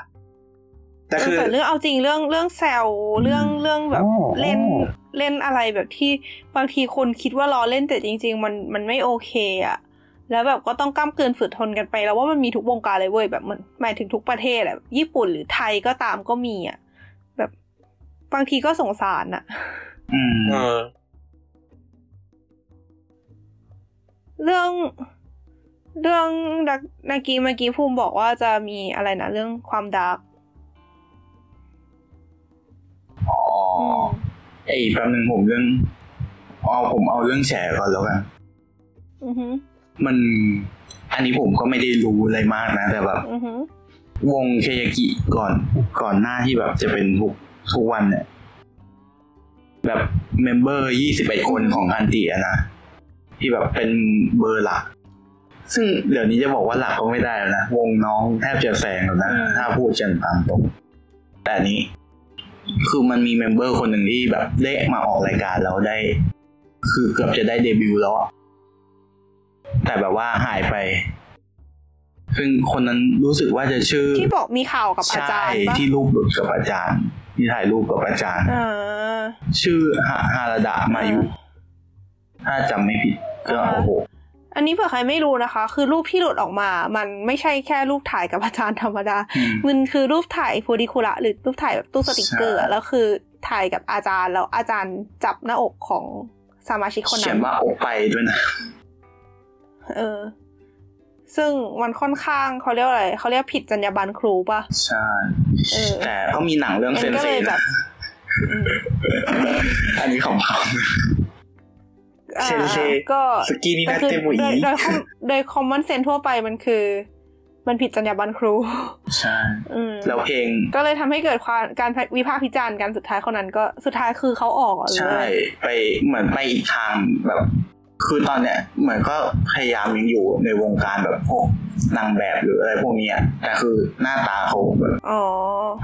แต่คือแต่เรื่องเอาจริงเรื่องเรื่องแซวเรื่องเรื่องแบบอ๋อเล่นเล่นอะไรแบบที่บางทีคนคิดว่าล้อเล่นแต่จริง ๆ มันมันไม่โอเคอะ แล้วแบบก็ต้องก้ามเกินฝืดทนกันไป แล้วว่ามันมีทุกวงการเลยเว้ยแบบมันหมายถึงทุกประเทศอะญี่ปุ่นหรือไทยก็ตามก็มีอะแบบบางทีก็สงสารอะอืมเออเรื่องเรื่องดักนากีเมื่อกี้ภูมิบอกว่าจะมีอะไรนะเรื่องความดาร์กอ๋อไอ้แป๊บนึงผมเรื่องเอาผมเอาเรื่องแฉก่อนแล้วกัน อือหือ มัน อันนี้ผมก็ไม่ได้รู้อะไรมากนะ แต่แบบอือหือวงเคยากิก่อนก่อนหน้าที่แบบจะเป็นทุกทุกวันเนี่ย แบบ member ยี่สิบเอ็ดคนของอันติอะนะ ที่แบบเป็นเบอร์หลัก ซึ่งเดี๋ยวนี้จะบอกว่าหลักก็ไม่ได้แล้วนะ วงน้องแทบจะแซงแล้วนะ ถ้าพูดกันตามตรง แต่อันนี้ คือมันมี member คนหนึ่งที่แบบได้มาออกรายการแล้วได้ คือเกือบจะได้เดบิวต์แล้วอะ แต่แบบว่าหายไป ซึ่งคนนั้นรู้สึกว่าจะชื่อ ที่บอกมีข่าวกับอาจารย์ใช่ปะที่รูปหลุดกับอาจารย์ ที่ถ่ายรูปกับอาจารย์อ่าชื่อฮาฮาราดะมายุ ถ้าจำไม่ผิดก็อ่าโอ้โหอันนี้เผื่อใครไม่รู้นะคะ คือรูปที่หลุดออกมา มันไม่ใช่แค่รูปถ่ายกับอาจารย์ธรรมดาอืมมันคือรูปถ่ายโพดิคุระหรือรูปถ่ายแบบตู้สติกเกอร์อะใช่แล้วคือถ่ายกับอาจารย์แล้วอาจารย์จับหน้าอกของสมาชิกคนเขีนั้ยนนว่าโอไปด้วยนะ เออ ซึ่งมันค่อนข้างเขาเรียกว่าอะไรเขาเรียกผิดจรรยาบรรณครูปะใช่เออแต่ก็มีหนังเรื่องเอ็เซนนก็เซเลยแบนะบอืมอันนี้ของเขาอ่าเซนเซก็สกีนี่แต่นะคือเต็มหมดโดอียโดยคอมโดยคอมมอนเซนทั่วไปมันคือ มันผิดจรรยาบรรณครู ใช่อืมแล้วเพลง ก็เลยทำให้เกิดความการวิพากษ์วิจารณ์กันสุดท้ายคนนั้นก็สุดท้ายคือเขาออกเหรอหรือใช่อะไรไปเหมือนไปอีกทางแบบ คือตอนเนี้ยเหมือนก็พยายามยังอยู่ในวงการแบบพวกนางแบบหรืออะไรพวกเนี้ยแต่คือหน้าตาเขาแบบอ๋อ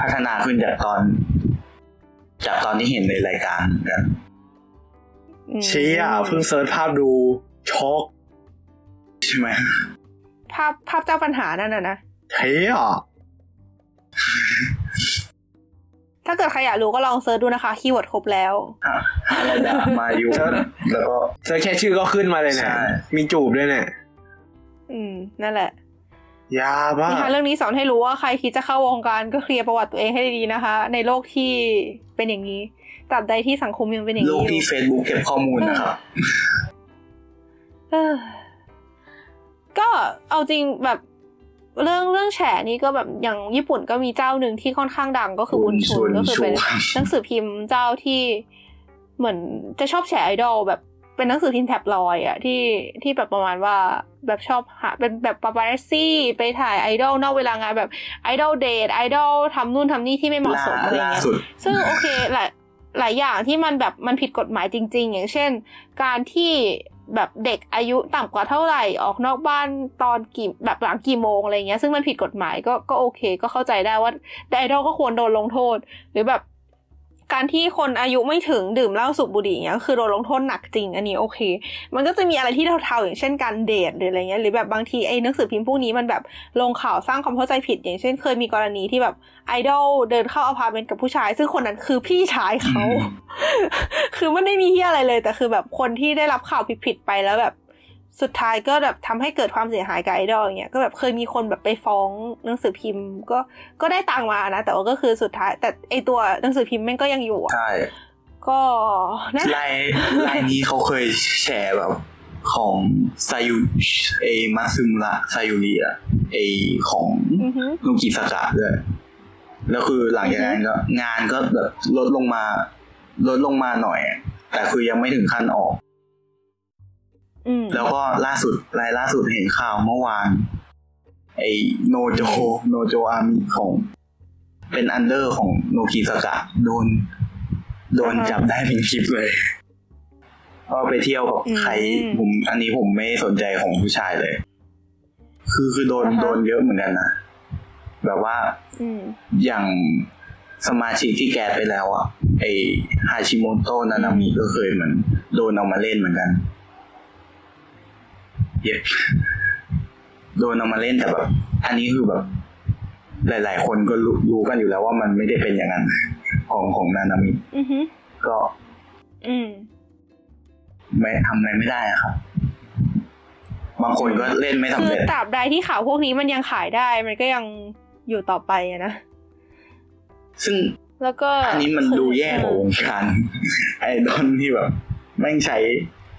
พัฒนาขึ้นจากตอน จากตอนที่เห็นในรายการเหมือนกันอืมเชี่ยเพิ่ง search ภาพดูช็อกใช่ไหมภาพภาพเจ้าปัญหานั่นน่ะนะเฮีย ถ้าเกิดใครอยากรู้ก็ลอง search ดูนะคะ keyword ครบแล้วอะไรดามาอยู่แล้วก็เจอแค่ชื่อก็ขึ้นมาเลยเนี่ยใช่มีจูบด้วยเนี่ยอืม นั่นแหละยาบ้านิทานเรื่องนี้สอนให้รู้ว่าใครคิดจะเข้าวงการก็เคลียร์ประวัติตัวเองให้ดีๆนะคะ ในโลกที่เป็นอย่างนี้ตราบใดที่สังคมยังเป็นอย่างโลนี้กอยู่ที่ Facebook เก็บข้อมูลนะครับเออก็เอาจริงแบบ เรื่องเรื่องแฉนี่ก็แบบอย่างญี่ปุ่นก็มีเจ้าหนึ่งที่ค่อนข้างดังก็คือบุญชุนบุญชุนก็คือเป็นชูหนังสือพิมพ์เจ้าที่เหมือนจะชอบแฉไอดอลแบบเป็นหนังสือพิมพ์แท็บลอยด์อะที่ที่แบบประมาณว่าแบบชอบหาเป็นแบบปาปารัสซี่ไปถ่ายไอดอลนอกเวลางานแบบไอดอลเดทไอดอลทำนู่นทำนี่ที่ไม่เหมาะสมอะไรล่าเงี้ยสุดซึ่งโอเคหลาย หลายอย่างที่มันแบบมันผิดกฎหมายจริง ๆ อย่างเช่น การที่แบบเด็กอายุต่ำกว่าเท่าไหร่ออกนอกบ้านตอนกี่แบบหลังกี่โมงอะไรเงี้ย ซึ่งมันผิดกฎหมายก็ก็โอเค ก็เข้าใจได้ว่าไดดก็ควรโดนลงโทษ หรือแบบ การที่คนอายุไม่ถึงดื่มเหล้าสูบบุหรี่อย่างเงี้ยก็คือโดนลงโทษหนักจริง อันนี้โอเค มันก็จะมีอะไรที่เทาๆอย่างเช่นการเดทหรืออะไรเงี้ยหรือแบบบางทีไอ้หนังสือพิมพ์พวกนี้มันแบบลงข่าวสร้างความเข้าใจผิด อย่างเช่น เคยมีกรณีที่แบบไอดอลเดินเข้าอพาร์ตเมนต์กับผู้ชาย ซึ่งคนนั้นคือพี่ชายเขา คือไม่ได้มีที่อะไรเลย แต่คือแบบคนที่ได้รับข่าวผิดๆไปแล้วแบบ สุดท้ายก็แบบทำให้เกิดความเสียหายกับไอดอลอย่างเงี้ยก็แบบเคยมีคนแบบไปฟ้องหนังสือพิมพ์ ก็ก็ได้ตังค์มานะ แต่ว่าก็คือสุดท้าย แต่ไอตัวหนังสือพิมพ์แม่งก็ยังอยู่อะใช่ก็นะลายลายนี้เขาเคยแชร์แบบของซายุเอมาซึมุระซายุริอะไอของอือฮึลูกิสากะด้วยแล้วคือหลังจากนั้นก็งานก็แบบลดลงมา ลดลงมาหน่อย แต่คือยังไม่ถึงขั้นออกอืม แล้วก็ล่าสุดรายล่าสุดเห็นข่าวเมื่อวาน ไอโนโจโนโจอามิของ เป็นอันเดอร์ของโนกิสากะโดน โดนจับได้เป็นคลิปเลยก็ไปเที่ยวกับใครผมอันนี้ผมไม่สนใจของผู้ชายเลย คือคือโดนโดนเยอะเหมือนกันนะแบบว่าอืมอย่างสมาชิกที่แกไปแล้วอะไอฮาชิโมโตะนานามิก็เคยเหมือนโดนเอามาเล่นเหมือนกัน เย็บโดนเอามาเล่นแต่แบบอันนี้คือแบบ หลาย ๆ คนก็รู้รู้กันอยู่แล้วว่ามันไม่ได้เป็นอย่างนั้น ของของนานามิอือฮึก็ อืมไม่ทำอะไรไม่ได้อะครับบางคนก็เล่นไม่สำคือเร็จตราบใดที่ข่าวพวกนี้มันยังขายได้ มันก็ยังอยู่ต่อไปอะนะ ซึ่งแล้วก็อันนี้มันดูแย่กว่าวงการไอดอลที่แบบแม่งใช้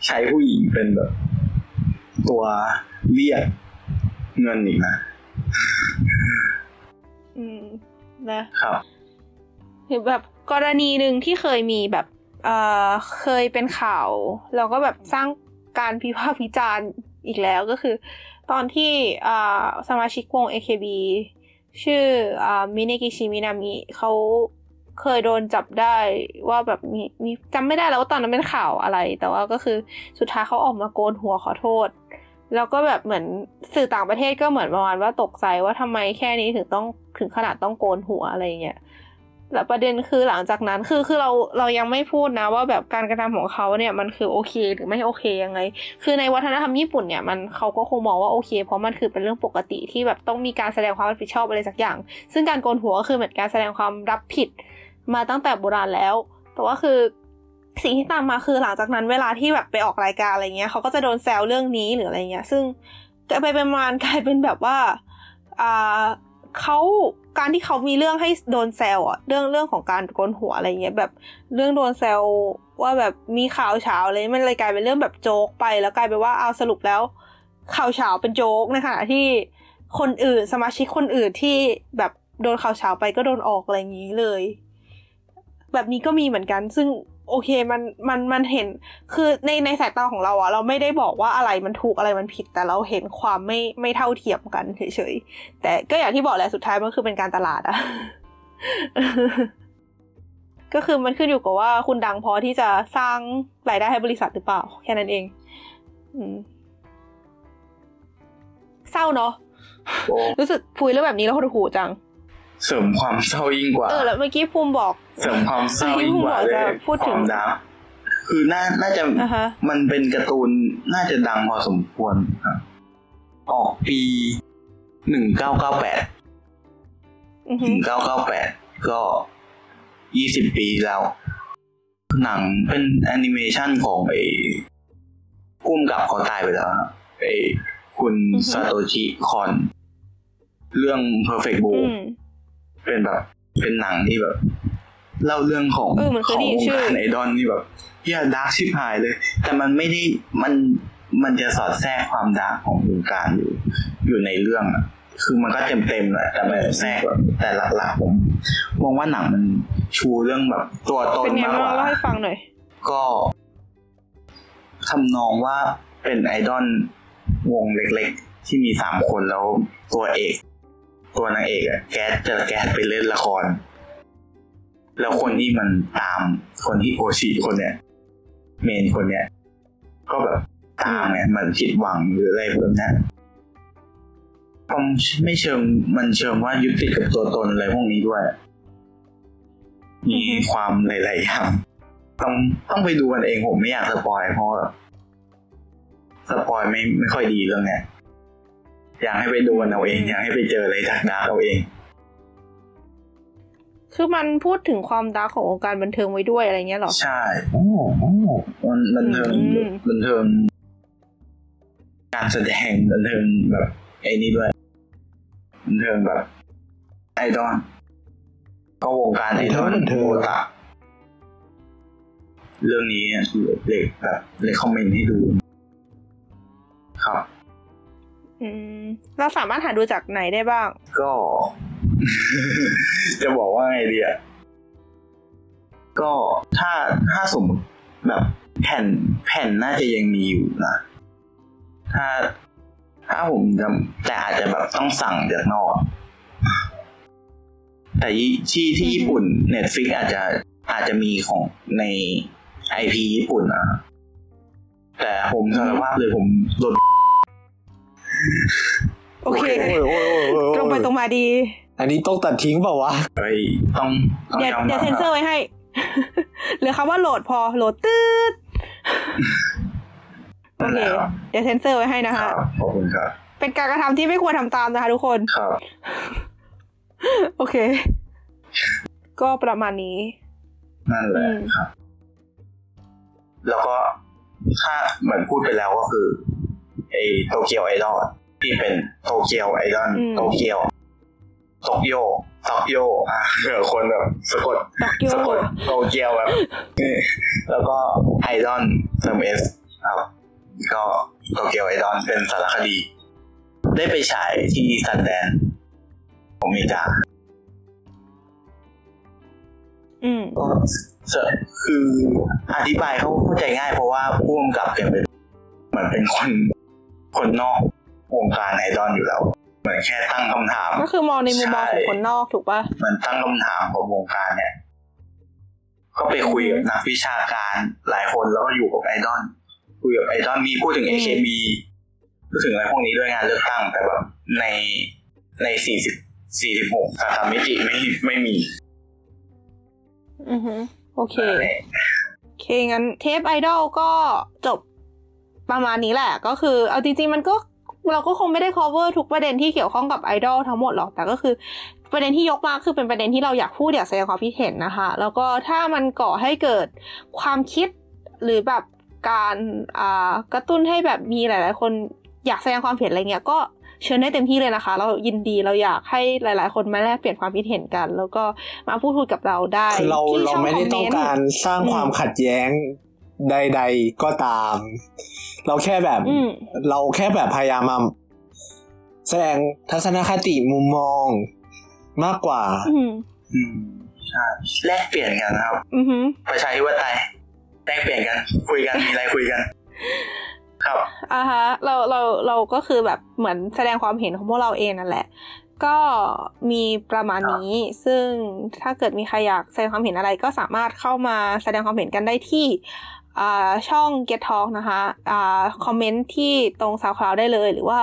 ใช้ผู้หญิงเป็นแบบ ตัวเรียกเงินอีกนะ อืมนะครับหรือแบบกรณีหนึ่งที่เคยมีแบบเอ่อเคยเป็นข่าวแล้วก็แบบสร้างการพิพากษ์วิจารณ์อีกแล้วก็คือ ตอนที่อ่าสมาชิกวง AKB ชื่ออ่ามิเนกิชิมินามิเขาเคยโดนจับได้ว่าแบบมีมีจำไม่ได้แล้วว่าตอนนั้นเป็นข่าวอะไร แต่ว่าก็คือสุดท้ายเขาออกมาโกนหัวขอโทษ แล้วก็แบบเหมือนสื่อต่างประเทศก็เหมือนประมาณว่าตกใจว่าทำไมแค่นี้ถึงต้องถึงขนาดต้องโกนหัวอะไรเงี้ยแล้วประเด็นคือหลังจากนั้นคือคือเราเรายังไม่พูดนะว่าแบบการกระทำของเขาเนี่ยมันคือโอเคหรือไม่โอเคยังไง คือในวัฒนธรรมญี่ปุ่นเนี่ยมันเขาก็คงมองว่าโอเค เพราะมันคือเป็นเรื่องปกติที่แบบต้องมีการแสดงความรับผิดชอบอะไรสักอย่าง ซึ่งการโกนหัวก็คือเหมือนการแสดงความรับผิดมาตั้งแต่โบราณแล้ว แต่ว่าคือ สิ่งที่ตามมาคือหลังจากนั้นเวลาที่แบบไปออกรายการอะไรเงี้ยเขาก็จะโดนแซวเรื่องนี้หรืออะไรเงี้ย ซึ่งไปไปมากลายเป็นแบบว่าอ่าเขาการที่เขามีเรื่องให้โดนแซวอะเรื่องเรื่องของการโกนหัวอะไรเงี้ยแบบเรื่องโดนแซวว่าแบบมีข่าวเช้าอะไรมันเลยกลายเป็นเรื่องแบบโจ๊กไป แล้วกลายเป็นว่าเอาสรุปแล้ว ข่าวเช้าเป็นโจ๊กในขณะที่คนอื่นสมาชิกคนอื่นที่แบบโดนข่าวเช้าไปก็โดนออกอะไรอย่างนี้เลย แบบนี้ก็มีเหมือนกัน ซึ่ง โอเคมันมันมันเห็นคือในในสายตาของเราอะเราไม่ได้บอกว่าอะไรมันถูกอะไรมันผิด แต่เราเห็นความไม่ไม่เท่าเทียมกันเฉยๆแต่ก็อย่างที่บอกแหละสุดท้ายมันคือเป็นการตลาดอะก็คือมันขึ้นอยู่กับว่าคุณดังพอที่จะสร้างรายได้ให้บริษัทหรือเปล่า แค่นั้นเองอืมเศร้าเนาะโอ้รู้สึกคุยเรื่องแบบนี้แล้วหดหูจัง เสริมความเศร้ายิ่งกว่า เออแล้วเมื่อกี้ภูมิบอก เสริมความเศร้ายิ่งกว่าเลยจะพูดถึงความดังคือน่าน่าจะอ่าฮะมันเป็นการ์ตูนน่าจะดังพอสมควรครับออกปีหนึ่งเก้าเก้าแปดอือหฮึนึ่งเก้าเก้าแปดก็ยี่สิบปีแล้ว หนังเป็นแอนิเมชันของไอ้ผู้กำกับเขาตายไปแล้วครับไอ้คุณซาโตชิคอน เรื่อง Perfect Blue อืม เป็นแบบ เป็นหนังที่แบบ เล่าเรื่องของเออเหมือนเคขยองได้ยินวงชื่อการไอดอลนี่แบบเฮีย dark ชิบหายเลย แต่มันไม่ได้มันมันจะสอดแทรกความ dark ของวงการอยู่ อยู่ในเรื่องอะคือมันก็เต็มเต็มๆแหละแต่มันแทรกแบบแต่หลักๆผมมองว่าหนังมันชูเรื่องแบบ ตัวตนเป็นไงมากบ้างกว่าเล่าให้ฟังหน่อย ก็ทำนองว่าเป็นไอดอลวงเล็กๆ ที่มีสามคนแล้วตัวเอก ตัวนางเอกอะแก๊สเจอแก๊สไปเล่นละคร แล้วคนที่มันตามคนที่โอชิคนเนี้ยเมนคนเนี้ยก็แบบตามไงมันผิดหวังหรืออะไรแบบเนี้ยผมไม่เชิงมันเชิงว่ายึดติดกับตัวตนอะไรพวกนี้ด้วย มีความหลายๆอย่างต้องต้องไปดูกันเองผมไม่อยาก spoil เพราะแบบ spoil ไม่ไม่ค่อยดีเรื่องเนี้ย อยากให้ไปดูกันเอาเอง อยากให้ไปเจออะไรดักดาเอาเอง คือมันพูดถึงความ dark ของวงการบันเทิงไว้ด้วยอะไรเงี้ยเหรอ ใช่มันบันเทิงอืมบันเทิง การแสดงบันเทิงแบบไอ้นี่ด้วยบันเทิงแบบไอดอลก็วงการไอดอลบันเทิงโอตาเรื่องนี้เลยแบบเลยคอมเมนต์ให้ดู ครับ อืมเราสามารถหาดูจากไหนได้บ้าง ก็ จะบอกว่าไงดีอะก็ถ้าถ้าสมมติแบบแผ่นแผ่นน่าจะยังมีอยู่นะ ถ้าถ้าผมจำแต่อาจจะแบบต้องสั่งจากนอก แต่ที่ที่ญี่ปุ่น Netflix อาจจะอาจจะมีของในไอพีญี่ปุ่นนะแต่ผมสารภาพเลยผมโด โอเคโอ้ยโอ้ยโอ้ยโอ้ยตรงไปตรงมาดี อันนี้ต้องตัดทิ้งเปล่าวะไปต้องต้องเดี๋ยวยอมเดี๋ยวรับเซ็นเซอร์ไว้ให้เหลือคำว่าโหลดพอโหลดตืดโอนั่นเคแหละครับเดี๋ยวเซ็นเซอร์ไว้ให้นะคคะรับขอบคุณครับเป็นการกระทำที่ไม่ควรทำตามนะคะทุกคนครับโอเค ก็ประมาณนี้นั่นแหละอืมครับ แล้วก็ถ้าเหมือนพูดไปแล้วก็คือไอโตเกียวไอดอล ที่เป็นโตเกียวไอดอลโตเกียวโตเกียวโตเกียวอะเผื่อคนแบบสะกดดอกโยสะกดโตเกียวแบบนี่แล้วก็ไอดอลเติมเอสครับก็โตเกียวไอดอลเป็นสารคดี ได้ไปฉายที่ซันแดนของอเมริกาอืมก็เสอะคืออธิบายเขาเข้าใจง่ายเพราะว่าผู้กำกับแกเป็นเหมือนเป็นคนคนนอก วงการไอดอลอยู่แล้ว เหมือนแค่ตั้งคำถาม ก็คือมองในมุมมองของใช่คนนอกถูกปะเหมือนตั้งคำถามของวงการเนี่ย ก็ไปคุยกับนักวิชาการหลายคนแล้วก็อยู่กับไอดอลคุยกับไอดอลมีพูดถึง AKB พูดถึงอะไรพวกนี้ด้วยงานเลือกตั้ง แต่แบบในในสี่สิบสี่สิบหกสาขามิติไม่ไม่มี อือฮึโอเค โอเคงั้นเทปไอดอลก็จบประมาณนี้แหละ ก็คือ เอาจริงๆมันก็ เราก็คงไม่ได้ cover ทุกประเด็นที่เกี่ยวข้องกับไอดอลทั้งหมดหรอก แต่ก็คือประเด็นที่ยกมาคือเป็นประเด็นที่เราอยากพูดอยากแสดงความคิดเห็นนะคะ แล้วก็ถ้ามันก่อให้เกิดความคิดหรือแบบการอ่ากระตุ้นให้แบบมีหลาย ๆ คนอยากแสดงความเห็นอะไรเงี้ยก็เชิญได้เต็มที่เลยนะคะ เรายินดีเราอยากให้หลาย ๆ คนมาแลกเปลี่ยนความคิดเห็นกัน แล้วก็มาพูดคุยกับเราได้คือเราที่เราช่ไม่ได้คต้องเนต์การสร้างความขัดแย้ง ใด ๆ ก็ตาม เราแค่แบบอืมเราแค่แบบพยายามมาแสดงทัศนคติมุมมองมากกว่า อืมอืมใช่แลกเปลี่ยนกันนะครับอือหือประชาธิปไตยแลกเปลี่ยนกัน คุยกันมีอะไรคุยกัน ครับอ่าฮะ เราเราเราก็คือแบบเหมือนแสดงความเห็นของพวกเราเองนั่นแหละ ก็มีประมาณนี้ ซึ่งถ้าเกิดมีใครอยากแสดงความเห็นอะไรก็สามารถเข้ามาแสดงความเห็นกันได้ที่อ่า ช่อง Get Talk นะคะอ่าคอมเมนต์ที่ตรง SoundCloud ได้เลย หรือว่า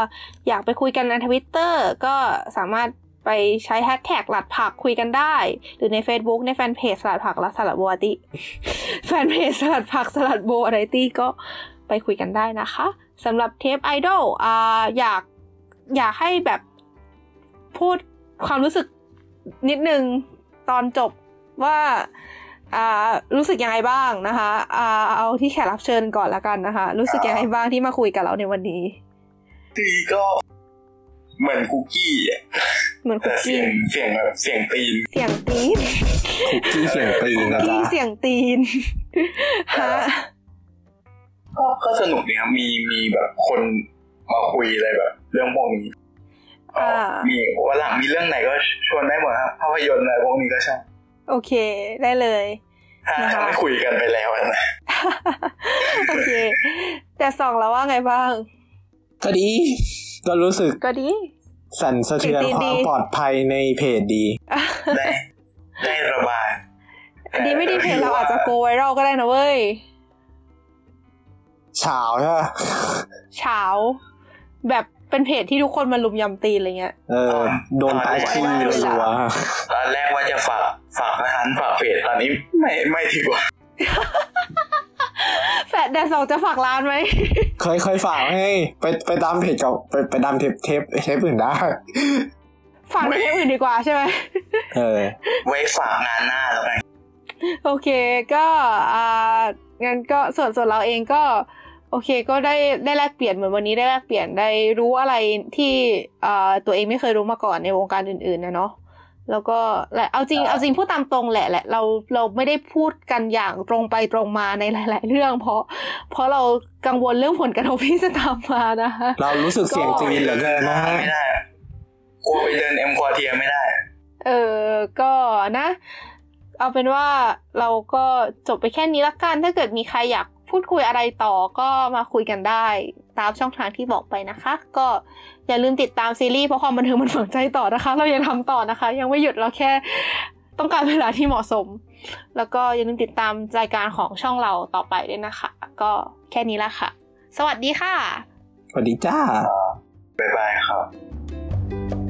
อยากไปคุยกันในทวิตเตอร์ก็สามารถไปใช้แฮชแท็กหลัดผักคุยกันได้ หรือใน Facebook ในแฟนเพจสลัดผักและสลัดโบอาติแฟนเพจสลัดผักสลัดโบอะไรตี้ก็ไปคุยกันได้นะคะสำหรับเทปไอดอลอ่าอยากอยากให้แบบพูดความรู้สึกนิดนึงตอนจบว่า อ่ารู้สึกยังไงบ้างนะคะอ่าเอาที่แขกรับเชิญก่อนละกันนะคะ รู้สึกยังไงบ้างที่มาคุยกับเราในวันนี้ดีก็เหมือนคุกกี้อะเหมือนคุแต่กเสีกี้ยงเสียงแบบเสียงตีน เสียงตีนคุกกี้เสียงตีนนะกี้จ๊ะเสียงตีนฮะก็ก็สนุกดีครับมีมีแบบคนมาคุยอะไรแบบ เรื่องพวกนี้อ่ามีวันหลังมีเรื่องไหนก็ชวนได้หมดครับภาพยนตร์อะไรพวกนี้ก็ใช่ โอเค ได้เลยถ้านะคะถ้าไม่คุยกันไปแล้วนะโอเค แต่สองแล้วว่าไงบ้าง ก็ดี ก็รู้สึก ก็ดี สั่นสะเทือนดีคดีวามปลอดภัยในเพจดี ได้ได้ระบายดีไม่ดีเพจเราอาจจะโกไวรัลก็ได้นะเว้ยเฉาใช่ปะเฉาแบบเป็นเพจที่ทุกคนมาลุมยำตีนอะไรเงี้ย เออ โดนตายที่รัวตอนแรกว่าจะฝาก ฝากร้านฝากเพจตอนนี้ไม่ไม่ถือว่าแฟดแดดสองจะฝากร้านไหมเคยเคยฝากให้ไปไปตามเพจกับไปไปตามเทปเทปเทปอื่นได้ฝากในเทปอื่นดีกว่าใช่ไหมเออไว้ฝากงานหน้าแล้วกันโอเคก็อ่างั้นก็ส่วนส่วนเราเองก็ โอเค ก็ได้ได้แลกเปลี่ยนเหมือนวันนี้ได้แลกเปลี่ยนได้รู้อะไรที่อ่าตัวเองไม่เคยรู้มาก่อนในวงการอื่นๆนะเนาะ แล้วก็แหละเอาจริงเอาจริงพูดตามตรงแหละแหละเราเราไม่ได้พูดกันอย่างตรงไปตรงมาในหลาย ๆ เรื่อง เพราะ เพราะเรากังวลเรื่องผลกระทบที่จะตามมานะคะเรารู้สึกเสียงจีนเหลือเกินนะฮะไม่ได้อะกลัวไปเดินเอ็มควอเทียไม่ได้ เออก็นะ เอาเป็นว่าเราก็จบไปแค่นี้ละกันถ้าเกิดมีใครอยากพูดคุยอะไรต่อก็มาคุยกันได้ ตามช่องทางที่บอกไปนะคะ ก็ อย่าลืมติดตามซีรีส์เพราะความบันเทิงมันฝังใจต่อนะคะ เรายังทำต่อนะคะ ยังไม่หยุดเราแค่ต้องการเวลาที่เหมาะสม แล้วก็อย่าลืมติดตามรายการของช่องเราต่อไปด้วยนะคะ ก็แค่นี้ละค่ะ สวัสดีค่ะ สวัสดีจ้า บ๊ายบายครับ